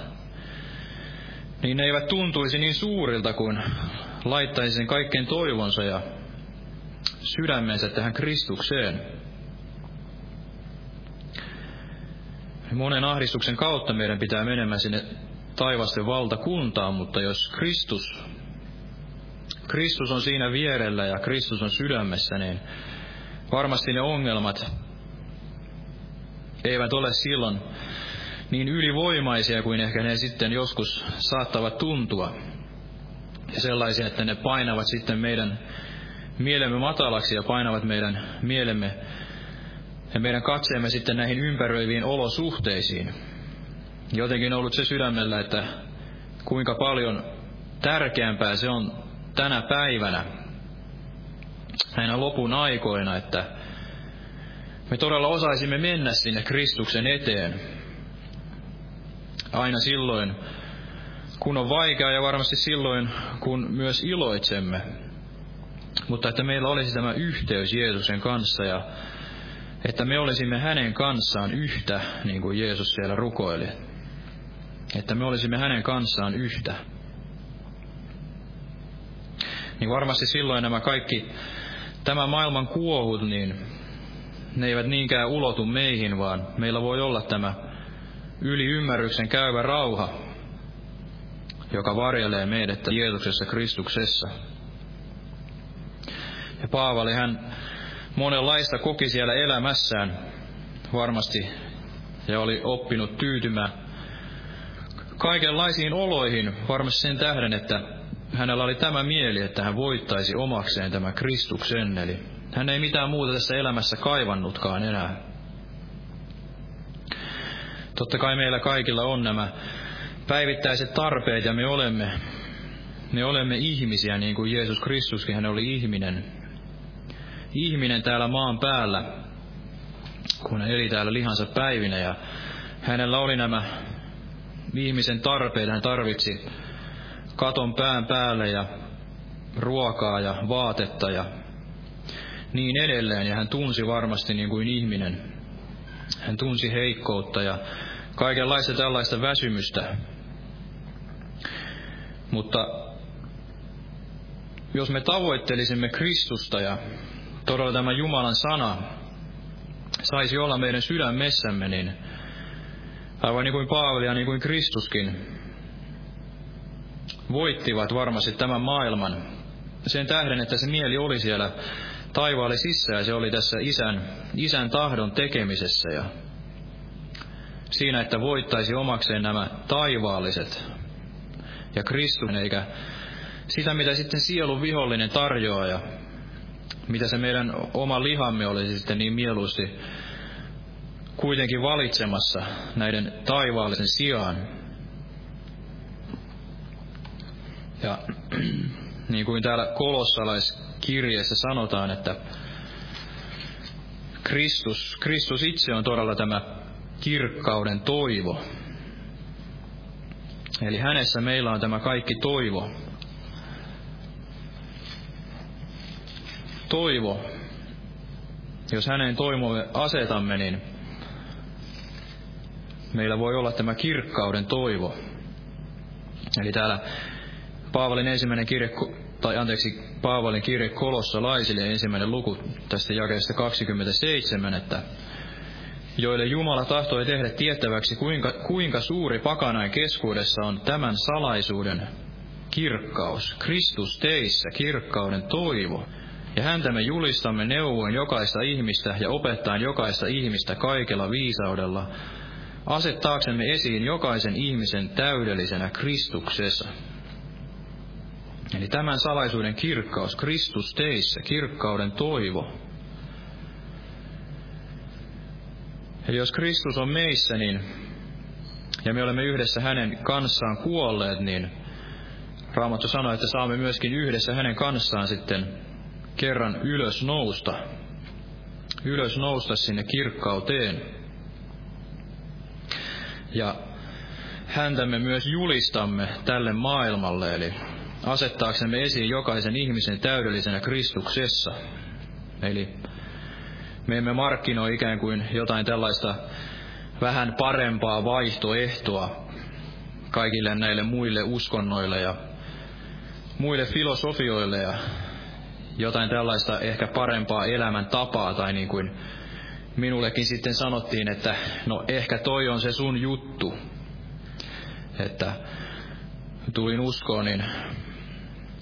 niin ne eivät tuntuisi niin suurilta, kuin laittaisi sen kaikkein toivonsa ja sydämensä tähän Kristukseen. Monen ahdistuksen kautta meidän pitää menemään sinne taivasten valtakuntaan, mutta jos Kristus, Kristus on siinä vierellä ja Kristus on sydämessä, niin varmasti ne ongelmat eivät ole silloin niin ylivoimaisia kuin ehkä ne sitten joskus saattavat tuntua. Ja sellaisia, että ne painavat sitten meidän mielemme matalaksi ja painavat meidän mielemme ja meidän katseemme sitten näihin ympäröiviin olosuhteisiin. Jotenkin on ollut se sydämellä, että kuinka paljon tärkeämpää se on tänä päivänä, näinä lopun aikoina, että me todella osaisimme mennä sinne Kristuksen eteen. Aina silloin, kun on vaikeaa ja varmasti silloin, kun myös iloitsemme. Mutta että meillä olisi tämä yhteys Jeesuksen kanssa ja että me olisimme hänen kanssaan yhtä, niin kuin Jeesus siellä rukoili. Että me olisimme hänen kanssaan yhtä. Niin varmasti silloin nämä kaikki, tämä maailman kuohut, niin ne eivät niinkään ulotu meihin, vaan meillä voi olla tämä yli ymmärryksen käyvä rauha, joka varjelee meidät Jeesuksessa Kristuksessa. Paavali hän monenlaista koki siellä elämässään. Varmasti ja oli oppinut tyytymään kaikenlaisiin oloihin varmasti sen tähden, että hänellä oli tämä mieli, että hän voittaisi omakseen tämä Kristuksen, eli hän ei mitään muuta tässä elämässä kaivannutkaan enää. Totta kai meillä kaikilla on nämä päivittäiset tarpeet ja me olemme, me olemme ihmisiä niin kuin Jeesus Kristuskin, hän oli ihminen ihminen täällä maan päällä, kun hän eli täällä lihansa päivinä ja hänellä oli nämä ihmisen tarpeet. Hän tarvitsi katon pään päälle ja ruokaa ja vaatetta ja niin edelleen. Ja hän tunsi varmasti niin kuin ihminen. Hän tunsi heikkoutta ja kaikenlaista tällaista väsymystä. Mutta jos me tavoittelisimme Kristusta ja todella tämä Jumalan sana saisi olla meidän sydämessämme, niin aivan niin kuin Paavali ja niin kuin Kristuskin voittivat varmasti tämän maailman sen tähden, että se mieli oli siellä taivaalle sissä ja se oli tässä isän, isän tahdon tekemisessä ja siinä, että voittaisi omakseen nämä taivaalliset ja Kristus, eikä sitä, mitä sitten sielun vihollinen tarjoaa ja mitä se meidän oma lihamme olisi sitten niin mieluusti kuitenkin valitsemassa näiden taivaallisen sijaan. Ja niin kuin täällä kolossalaiskirjeessä sanotaan, että Kristus, Kristus itse on todella tämä kirkkauden toivo. Eli hänessä meillä on tämä kaikki toivo, toivo, jos hänen toivomme asetamme, niin meillä voi olla tämä kirkkauden toivo. Eli täällä Paavalin ensimmäinen kirje, tai anteeksi, Paavalin kirje kolossalaisille ensimmäinen luku tästä jakeesta 27, että joille Jumala tahtoi tehdä tiettäväksi, kuinka, kuinka suuri pakanain keskuudessa on tämän salaisuuden kirkkaus, Kristus teissä, kirkkauden toivo, ja häntä me julistamme neuvoin jokaista ihmistä ja opettaen jokaista ihmistä kaikella viisaudella, asettaaksemme esiin jokaisen ihmisen täydellisenä Kristuksessa. Eli tämän salaisuuden kirkkaus, Kristus teissä, kirkkauden toivo. Eli jos Kristus on meissä, niin, ja me olemme yhdessä hänen kanssaan kuolleet, niin Raamattu sanoi, että saamme myöskin yhdessä hänen kanssaan sitten kerran ylös nousta, ylös nousta sinne kirkkauteen. Ja häntä me myös julistamme tälle maailmalle, eli asettaaksemme esiin jokaisen ihmisen täydellisenä Kristuksessa. Eli me emme markkinoi ikään kuin jotain tällaista vähän parempaa vaihtoehtoa kaikille näille muille uskonnoille ja muille filosofioille ja jotain tällaista ehkä parempaa elämän tapaa tai niin kuin minullekin sitten sanottiin, että no ehkä toi on se sun juttu. Että tulin uskoon, niin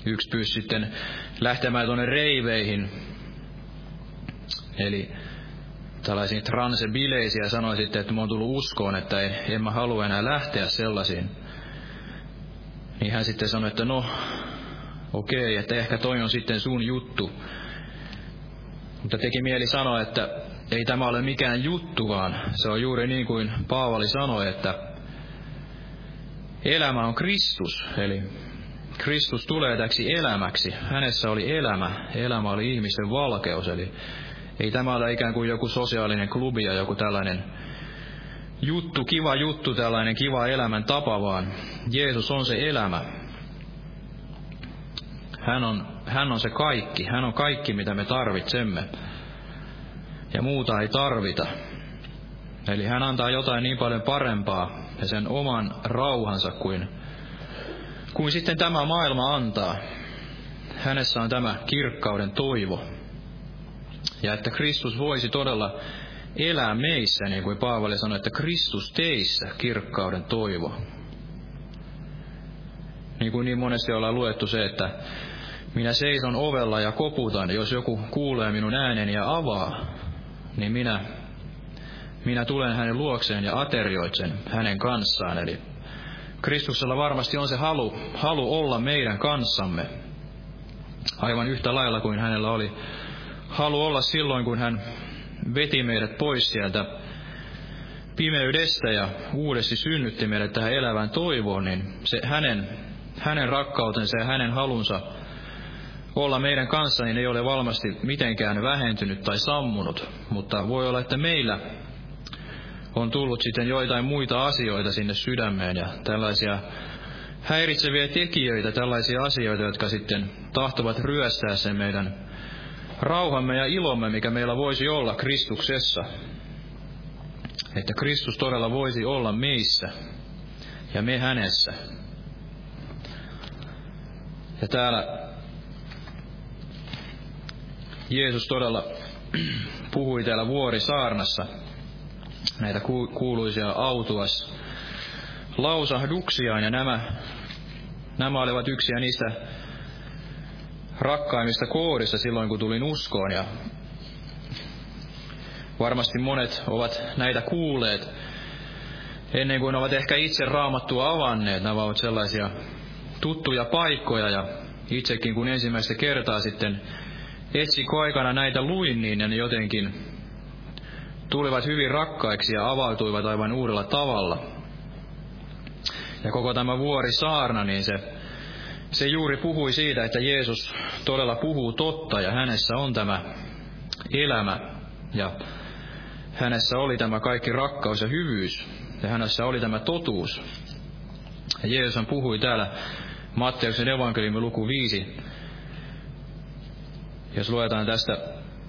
yksi pyysi sitten lähtemään tuonne reiveihin, eli tällaisiin transebileisiä, sanoi sitten, että mä oon tullut uskoon, että en, en mä halua enää lähteä sellaisiin. Niin hän sitten sanoi, että no, okei, että ehkä toi on sitten sun juttu. Mutta teki mieli sanoa, että ei tämä ole mikään juttu, vaan se on juuri niin kuin Paavali sanoi, että elämä on Kristus, eli Kristus tulee täksi elämäksi. Hänessä oli elämä, elämä oli ihmisten valkeus, eli ei tämä ole ikään kuin joku sosiaalinen klubi ja joku tällainen juttu, kiva juttu, tällainen kiva elämän tapa, vaan Jeesus on se elämä. Hän on, hän on se kaikki, hän on kaikki, mitä me tarvitsemme. Ja muuta ei tarvita. Eli hän antaa jotain niin paljon parempaa ja sen oman rauhansa kuin, kuin sitten tämä maailma antaa. Hänessä on tämä kirkkauden toivo. Ja että Kristus voisi todella elää meissä, niin kuin Paavali sanoi, että Kristus teissä kirkkauden toivo. Niin kuin niin monesti ollaan luettu se, että minä seison ovella ja koputan, jos joku kuulee minun ääneni ja avaa, niin minä, minä tulen hänen luokseen ja aterioitsen hänen kanssaan. Eli Kristuksella varmasti on se halu, halu olla meidän kanssamme, aivan yhtä lailla kuin hänellä oli halu olla silloin, kun hän veti meidät pois sieltä pimeydestä ja uudesti synnytti meidät tähän elävään toivoon, niin se hänen, hänen rakkautensa ja hänen halunsa olla meidän kanssa, niin ei ole valmasti mitenkään vähentynyt tai sammunut, mutta voi olla, että meillä on tullut sitten joitain muita asioita sinne sydämeen ja tällaisia häiritseviä tekijöitä, tällaisia asioita, jotka sitten tahtovat ryöstää sen meidän rauhamme ja ilomme, mikä meillä voisi olla Kristuksessa. Että Kristus todella voisi olla meissä ja me hänessä. Ja täällä Jeesus todella puhui täällä vuorisaarnassa näitä kuuluisia autuas lausahduksiaan, ja nämä, nämä olivat yksiä niistä rakkaimmista koodissa silloin, kun tulin uskoon. Ja varmasti monet ovat näitä kuulleet ennen kuin ovat ehkä itse raamattua avanneet. Nämä ovat sellaisia tuttuja paikkoja ja itsekin kun ensimmäistä kertaa sitten etsikkoaikana näitä luin, niin ne jotenkin tulivat hyvin rakkaiksi ja avautuivat aivan uudella tavalla. Ja koko tämä vuori saarna, niin se se juuri puhui siitä, että Jeesus todella puhuu totta ja hänessä on tämä elämä ja hänessä oli tämä kaikki rakkaus ja hyvyys ja hänessä oli tämä totuus. Ja Jeesus puhui täällä Matteuksen evankeliumin luku 5. Jos luetaan tästä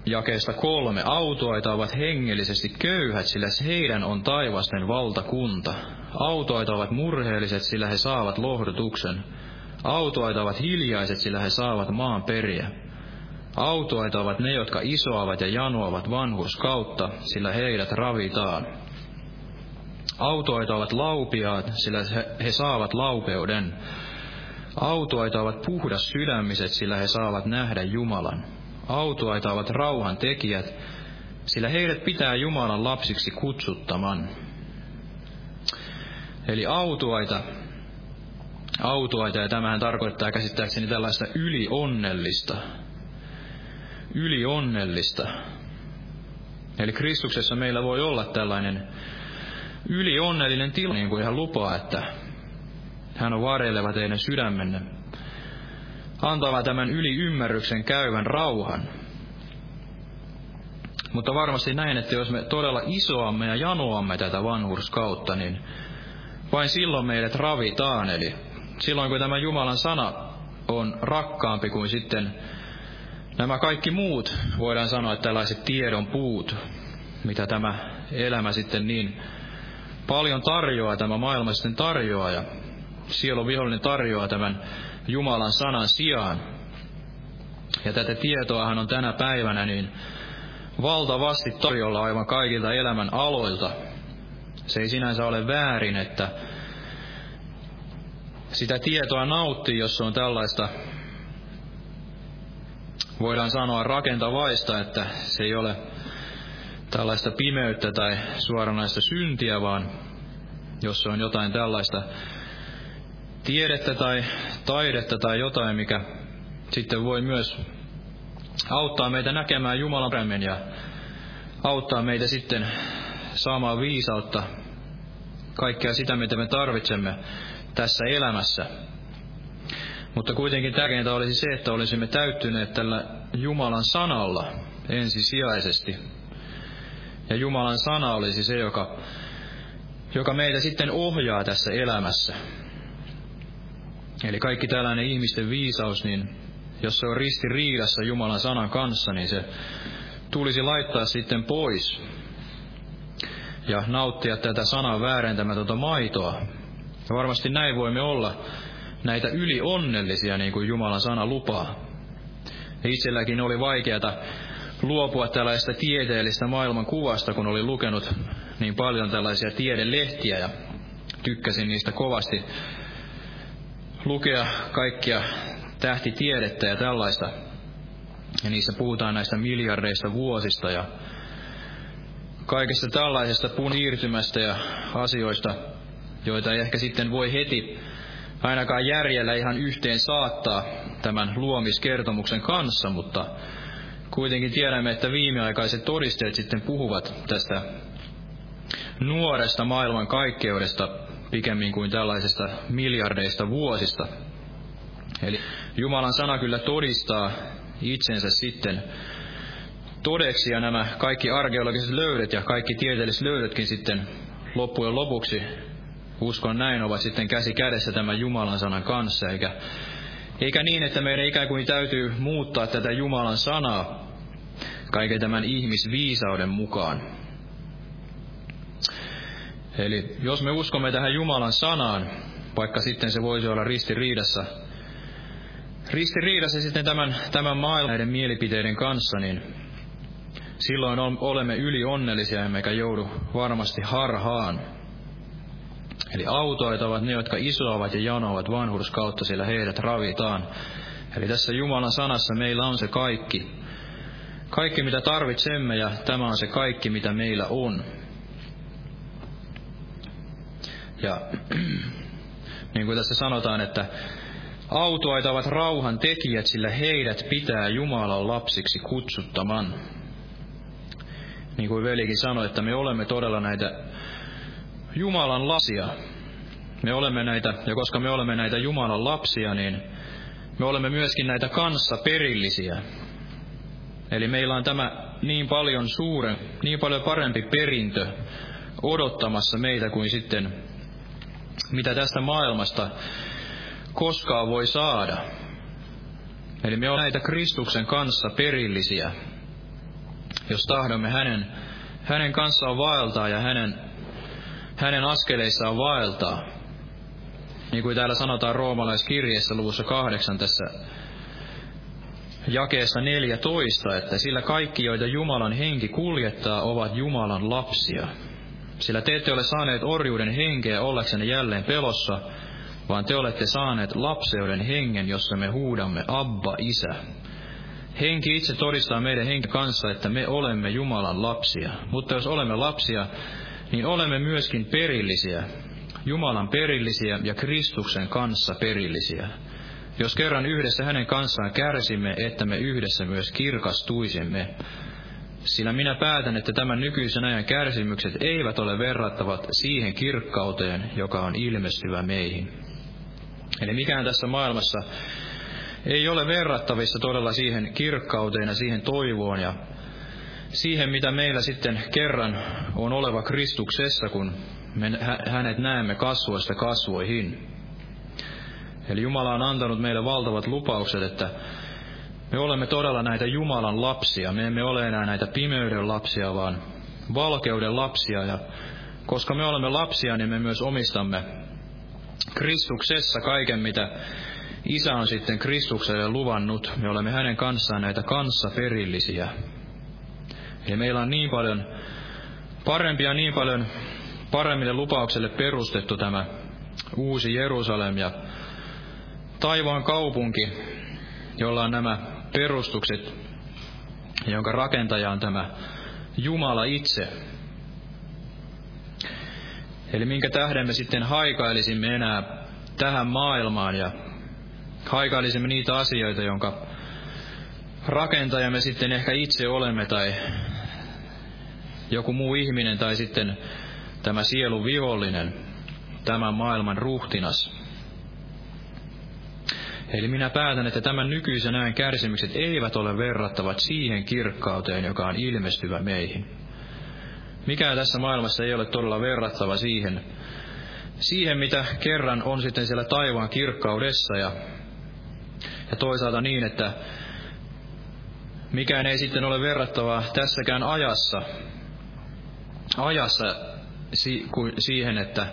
jakeesta kolme, autoita ovat hengellisesti köyhät, sillä heidän on taivasten valtakunta. Autoita ovat murheelliset, sillä he saavat lohdutuksen. Autoaita ovat hiljaiset, sillä he saavat maan periä. Autoaita ovat ne, jotka isoavat ja janoavat vanhurskautta, sillä heidät ravitaan. Autoaita ovat laupiaat, sillä he saavat laupeuden. Autoaita ovat puhdas sydämiset, sillä he saavat nähdä Jumalan. Autoaita ovat rauhan tekijät, sillä heidät pitää Jumalan lapsiksi kutsuttaman. Eli autuaita autoita, ja tämähän tarkoittaa käsittääkseni tällaista ylionnellista. Ylionnellista. Eli Kristuksessa meillä voi olla tällainen ylionnellinen tila, niin kuin hän lupaa, että hän on varjeleva teidän sydämenne. Antava tämän yliymmärryksen käyvän rauhan. Mutta varmasti näin, että jos me todella isoamme ja janoamme tätä vanhurskautta, niin vain silloin meidät ravitaan. Eli silloin kun tämä Jumalan sana on rakkaampi kuin sitten nämä kaikki muut, voidaan sanoa, että tällaiset tiedon puut, mitä tämä elämä sitten niin paljon tarjoaa, tämä maailma sitten tarjoaa ja sielun vihollinen tarjoaa tämän Jumalan sanan sijaan. Ja tätä tietoahan on tänä päivänä niin valtavasti tarjolla aivan kaikilta elämän aloilta. Se ei sinänsä ole väärin, että sitä tietoa nauttii, jos on tällaista, voidaan sanoa rakentavaista, että se ei ole tällaista pimeyttä tai suoranaista syntiä, vaan jos on jotain tällaista tiedettä tai taidetta tai jotain, mikä sitten voi myös auttaa meitä näkemään Jumalan paremmin ja auttaa meitä sitten saamaan viisautta, kaikkea sitä, mitä me tarvitsemme tässä elämässä. Mutta kuitenkin tärkeintä olisi se, että olisimme täyttyneet tällä Jumalan sanalla ensisijaisesti. Ja Jumalan sana olisi se, joka, joka meitä sitten ohjaa tässä elämässä. Eli kaikki tällainen ihmisten viisaus, niin jos se on ristiriidassa Jumalan sanan kanssa, niin se tulisi laittaa sitten pois ja nauttia tätä sanan väärentämätöntä maitoa. Ja varmasti näin voimme olla näitä ylionnellisia, niin kuin Jumalan sana lupaa. Itselläkin oli vaikeata luopua tällaista tieteellistä maailman kuvasta, kun oli lukenut niin paljon tällaisia tiedelehtiä ja tykkäsin niistä kovasti lukea kaikkia tähtitiedettä ja tällaista. Ja niissä puhutaan näistä miljardeista vuosista ja kaikesta tällaisesta puun siirtymästä ja asioista, joita ei ehkä sitten voi heti ainakaan järjellä ihan yhteen saattaa tämän luomiskertomuksen kanssa, mutta kuitenkin tiedämme, että viimeaikaiset todisteet sitten puhuvat tästä nuoresta maailman kaikkeudesta pikemmin kuin tällaisesta miljardeista vuosista. Eli Jumalan sana kyllä todistaa itsensä sitten todeksi ja nämä kaikki arkeologiset löydöt ja kaikki tieteelliset löydötkin sitten loppujen lopuksi, uskon näin, ovat sitten käsi kädessä tämän Jumalan sanan kanssa, eikä, eikä niin, että meidän ikään kuin täytyy muuttaa tätä Jumalan sanaa kaiken tämän ihmisviisauden mukaan. Eli jos me uskomme tähän Jumalan sanaan, vaikka sitten se voisi olla ristiriidassa ristiriidassa sitten tämän, tämän maailman näiden mielipiteiden kanssa, niin silloin olemme yli onnellisia emmekä joudu varmasti harhaan. Eli autoit ovat ne, jotka isoavat ja janoavat vanhurskautta, sillä heidät ravitaan. Eli tässä Jumalan sanassa meillä on se kaikki. Kaikki, mitä tarvitsemme, ja tämä on se kaikki, mitä meillä on. Ja niin kuin tässä sanotaan, että Autoita ovat rauhan tekijät, sillä heidät pitää Jumalan lapsiksi kutsuttaman. Niin kuin velikin sanoi, että me olemme todella näitä Jumalan lapsia. Me olemme näitä, ja koska me olemme näitä Jumalan lapsia, niin me olemme myöskin näitä kanssa perillisiä. Eli meillä on tämä niin paljon suuren, niin paljon parempi perintö odottamassa meitä kuin sitten mitä tästä maailmasta koskaan voi saada. Eli me olemme näitä Kristuksen kanssa perillisiä, jos tahdomme hänen, hänen kanssaan vaeltaa ja hänen, hänen askeleissaan vaeltaa. Niin kuin täällä sanotaan roomalaiskirjeessä luvussa kahdeksan tässä jakeessa 14, että sillä kaikki, joita Jumalan henki kuljettaa, ovat Jumalan lapsia. Sillä te ette ole saaneet orjuuden henkeä ollaksenne jälleen pelossa, vaan te olette saaneet lapseuden hengen, jossa me huudamme Abba, Isä. Henki itse todistaa meidän henki kanssa, että me olemme Jumalan lapsia. Mutta jos olemme lapsia, niin olemme myöskin perillisiä, Jumalan perillisiä ja Kristuksen kanssa perillisiä. Jos kerran yhdessä hänen kanssaan kärsimme, että me yhdessä myös kirkastuisimme. Sillä minä päätän, että tämän nykyisen ajan kärsimykset eivät ole verrattavat siihen kirkkauteen, joka on ilmestyvä meihin. Eli mikään tässä maailmassa ei ole verrattavissa todella siihen kirkkauteen ja siihen toivoon ja siihen, mitä meillä sitten kerran on oleva Kristuksessa, kun me hänet näemme kasvoista kasvoihin. Eli Jumala on antanut meille valtavat lupaukset, että me olemme todella näitä Jumalan lapsia. Me emme ole enää näitä pimeyden lapsia, vaan valkeuden lapsia. Ja koska me olemme lapsia, niin me myös omistamme Kristuksessa kaiken, mitä Isä on sitten Kristukselle luvannut. Me olemme hänen kanssaan näitä kanssaperillisiä. Eli meillä on niin paljon parempia, niin paljon paremmille lupaukselle perustettu tämä uusi Jerusalem ja taivaan kaupunki, jolla on nämä perustukset, jonka rakentaja on tämä Jumala itse. Eli minkä tähden me sitten haikailisimme enää tähän maailmaan ja haikailisimme niitä asioita, jonka rakentajamme sitten ehkä itse olemme tai joku muu ihminen tai sitten tämä sielun vihollinen, tämän maailman ruhtinas. Eli minä päätän, että tämän nykyisen ajan kärsimykset eivät ole verrattavat siihen kirkkauteen, joka on ilmestyvä meihin. Mikään tässä maailmassa ei ole todella verrattava siihen, siihen mitä kerran on sitten siellä taivaan kirkkaudessa ja, ja toisaalta niin, että mikään ei sitten ole verrattavaa tässäkään ajassa, ajassa si, kuin siihen, että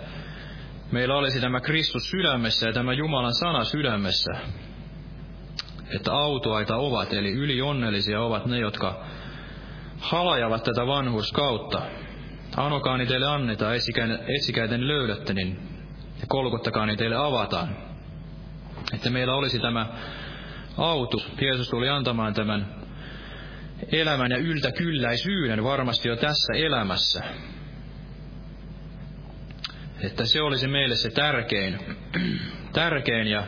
meillä olisi tämä Kristus sydämessä ja tämä Jumalan sana sydämessä. Että autoaita ovat, eli ylionnellisia ovat ne, jotka halajavat tätä vanhuskautta. Anokaani teille annetaan, etsikäiten löydätte, niin ja kolkottakaani teille avataan. Että meillä olisi tämä autus. Jeesus tuli antamaan tämän elämän ja yltäkylläisyyden varmasti jo tässä elämässä. Että se olisi meille se tärkein, tärkein ja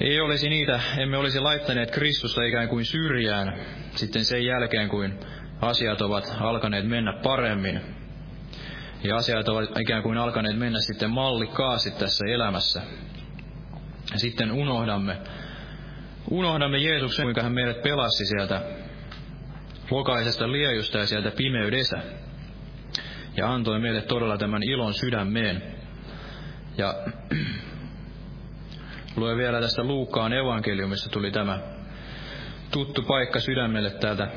ei olisi niitä, emme olisi laittaneet Kristusta ikään kuin syrjään sitten sen jälkeen, kuin asiat ovat alkaneet mennä paremmin. Ja asiat ovat ikään kuin alkaneet mennä sitten mallikkaasti tässä elämässä. Ja sitten unohdamme, unohdamme Jeesuksen, kuinka hän meidät pelasti sieltä lokaisesta liejusta ja sieltä pimeydestä ja antoi meille todella tämän ilon sydämeen. Ja lue vielä tästä Luukkaan evankeliumista tuli tämä tuttu paikka sydämelle täältä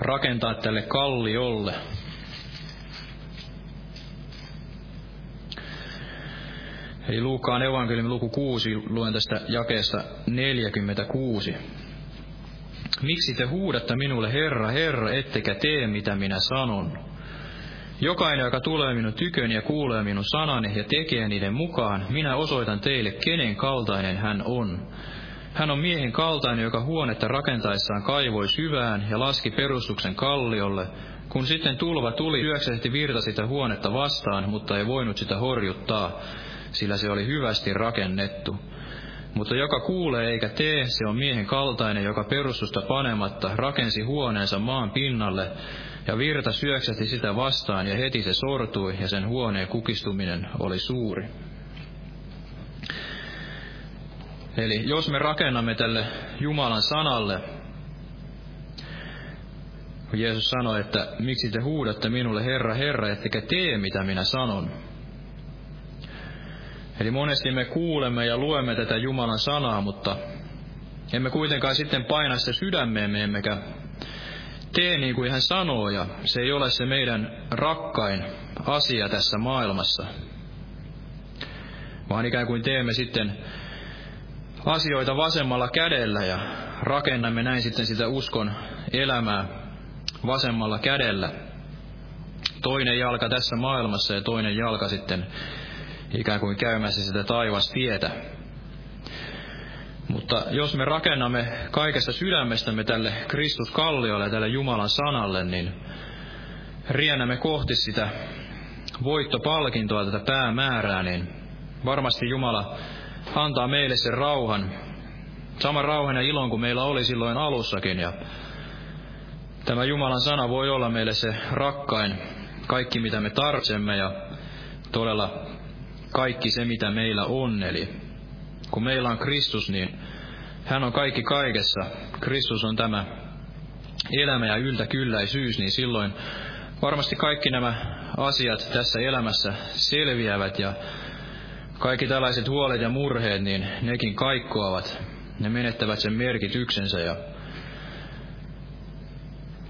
rakentaa tälle kalliolle. Eli Luukkaan evankeliumi luku 6, luen tästä jakeesta 46. Miksi te huudatte minulle, Herra, Herra, ettekä tee, mitä minä sanon? Jokainen, joka tulee minun tyköni ja kuulee minun sanani ja tekee niiden mukaan, minä osoitan teille, kenen kaltainen hän on. Hän on miehen kaltainen, joka huonetta rakentaessaan kaivoi syvään ja laski perustuksen kalliolle, kun sitten tulva tuli, syöksehti virta sitä huonetta vastaan, mutta ei voinut sitä horjuttaa, sillä se oli hyvästi rakennettu. Mutta joka kuulee eikä tee, se on miehen kaltainen, joka perustusta panematta rakensi huoneensa maan pinnalle, ja virta syöksähti sitä vastaan, ja heti se sortui, ja sen huoneen kukistuminen oli suuri. Eli jos me rakennamme tälle Jumalan sanalle, kun Jeesus sanoi, että miksi te huudatte minulle Herra, Herra, ettekä tee mitä minä sanon, Eli monesti me kuulemme ja luemme tätä Jumalan sanaa, mutta emme kuitenkaan sitten paina sitä sydämeemme, emmekä tee niin kuin hän sanoo, ja se ei ole se meidän rakkain asia tässä maailmassa. Vaan ikään kuin teemme sitten asioita vasemmalla kädellä ja rakennamme näin sitten sitä uskon elämää vasemmalla kädellä. Toinen jalka tässä maailmassa ja toinen jalka sitten ikään kuin käymässä sitä taivastietä. Mutta jos me rakennamme kaikesta sydämestämme tälle Kristus kalliolle tälle Jumalan sanalle, niin riennämme kohti sitä voittopalkintoa, tätä päämäärää, niin varmasti Jumala antaa meille sen rauhan, saman rauhan ja ilon kuin meillä oli silloin alussakin. Ja tämä Jumalan sana voi olla meille se rakkain, kaikki mitä me tarvitsemme ja todella kaikki se, mitä meillä on. Eli kun meillä on Kristus, niin hän on kaikki kaikessa. Kristus on tämä elämä ja yltäkylläisyys, niin silloin varmasti kaikki nämä asiat tässä elämässä selviävät ja kaikki tällaiset huolet ja murheet, niin nekin kaikkoavat. Ne menettävät sen merkityksensä ja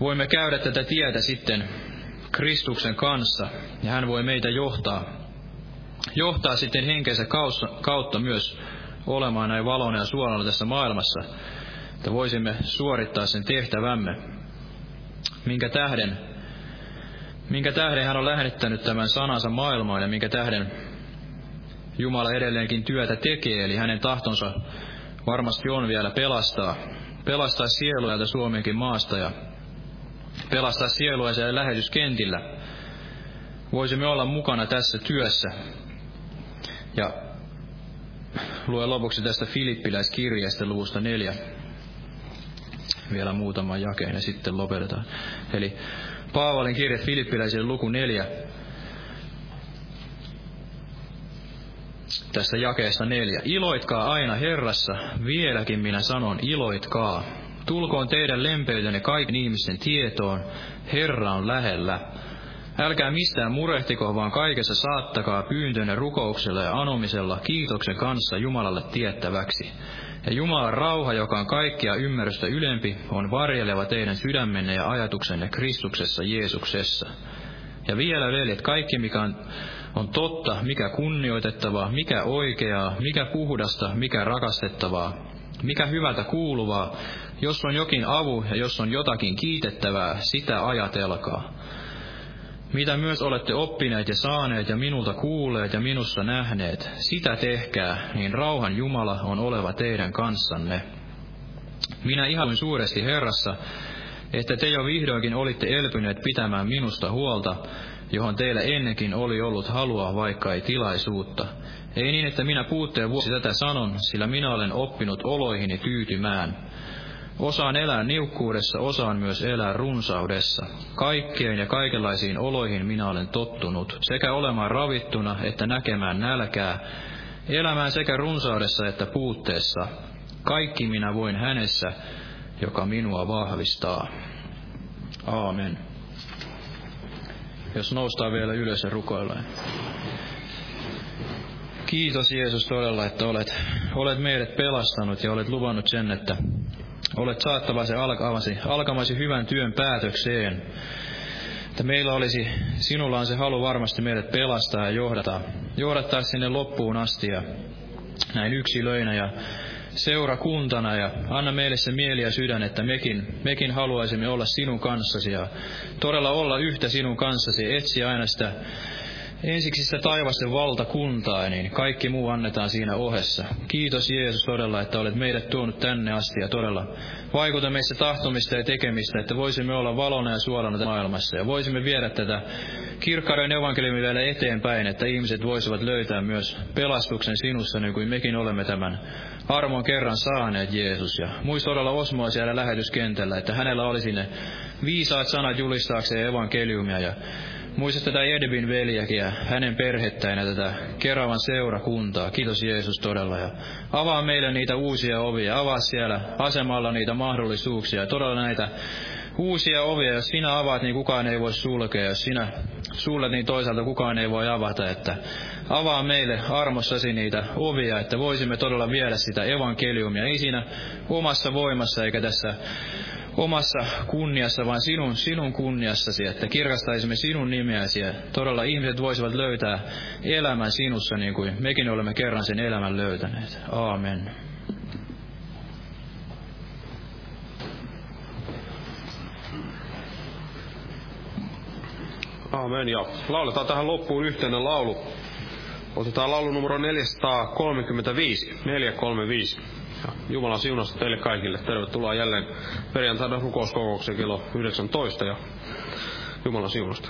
voimme käydä tätä tietä sitten Kristuksen kanssa ja hän voi meitä johtaa, johtaa sitten henkensä kautta myös olemaan näin valona ja suolana tässä maailmassa, että voisimme suorittaa sen tehtävämme, minkä tähden, minkä tähden hän on lähettänyt tämän sanansa maailmaan ja minkä tähden Jumala edelleenkin työtä tekee, eli hänen tahtonsa varmasti on vielä pelastaa, pelastaa sieluja täältä Suomenkin maasta ja pelastaa sielua siellä lähetyskentillä. Voisimme olla mukana tässä työssä. Ja luen lopuksi tästä Filippiläiskirjeestä luvusta neljä. Vielä muutama jakeen ja sitten lopetetaan. Eli Paavalin kirje Filippiläisille luku neljä. Tässä jakeessa neljä. Iloitkaa aina Herrassa, vieläkin minä sanon, iloitkaa. Tulkoon teidän lempeytenne kaiken ihmisten tietoon, Herra on lähellä. Älkää mistään murehtiko, vaan kaikessa saattakaa pyyntönne rukouksella ja anomisella kiitoksen kanssa Jumalalle tiettäväksi. Ja Jumalan rauha, joka on kaikkia ymmärrystä ylempi, on varjeleva teidän sydämenne ja ajatuksenne Kristuksessa Jeesuksessa. Ja vielä, veljet, kaikki mikä on, on totta, mikä kunnioitettavaa, mikä oikeaa, mikä puhdasta, mikä rakastettavaa, mikä hyvältä kuuluvaa, jos on jokin avu ja jos on jotakin kiitettävää, sitä ajatelkaa. Mitä myös olette oppineet ja saaneet ja minulta kuulleet ja minussa nähneet, sitä tehkää, niin rauhan Jumala on oleva teidän kanssanne. Minä ihailin suuresti Herrassa, että te jo vihdoinkin olitte elpyneet pitämään minusta huolta, johon teillä ennenkin oli ollut halua, vaikka ei tilaisuutta. Ei niin, että minä puutteen vuosi tätä sanon, sillä minä olen oppinut oloihini tyytymään. Osaan elää niukkuudessa, osaan myös elää runsaudessa. Kaikkeen ja kaikenlaisiin oloihin minä olen tottunut, sekä olemaan ravittuna että näkemään nälkää, elämään sekä runsaudessa että puutteessa. Kaikki minä voin hänessä, joka minua vahvistaa. Aamen. Jos noustaan vielä ylös ja rukoillaan. Kiitos Jeesus todella, että olet, olet meidät pelastanut ja olet luvannut sen, että olet saattavasi alkamasi, alkamasi hyvän työn päätökseen. Että meillä olisi, sinulla on se halu varmasti meidät pelastaa ja johdata, johdattaa sinne loppuun asti ja näin yksilöinä ja seurakuntana ja anna meille se mieli ja sydän, että mekin, mekin haluaisimme olla sinun kanssasi ja todella olla yhtä sinun kanssasi, etsiä aina sitä ensiksi sitä taivasten valtakuntaa, niin kaikki muu annetaan siinä ohessa. Kiitos Jeesus todella, että olet meidät tuonut tänne asti ja todella vaikuta meissä tahtomista ja tekemistä, että voisimme olla valona ja suolana maailmassa ja voisimme viedä tätä kirkkauden evankeliumi vielä eteenpäin, että ihmiset voisivat löytää myös pelastuksen sinussa, niin kuin mekin olemme tämän armon kerran saaneet, Jeesus. Ja muista todella Osmoa siellä lähetyskentällä, että hänellä olisi ne viisaat sanat julistaakseen evankeliumia ja Muista tätä Edvin veljekin ja hänen perhettään ja tätä Keravan seurakuntaa. Kiitos Jeesus todella. Ja avaa meille niitä uusia ovia. Avaa siellä asemalla niitä mahdollisuuksia. Todella näitä uusia ovia. Jos sinä avaat, niin kukaan ei voi sulkea. Jos sinä sullet, niin toisaalta kukaan ei voi avata. Että avaa meille armossasi niitä ovia, että voisimme todella viedä sitä evankeliumia. Ei siinä omassa voimassa eikä tässä omassa kunniassa, vaan sinun, sinun kunniassasi, että kirkastaisimme sinun nimeäsi ja todella ihmiset voisivat löytää elämän sinussa niin kuin mekin olemme kerran sen elämän löytäneet. Aamen. Aamen. Ja lauletaan tähän loppuun yhteinen laulu. Otetaan laulu numero 435. 435. Jumalan siunasta teille kaikille. Tervetuloa jälleen perjantaina rukouskokoukseen kello 19 ja Jumalan siunasta.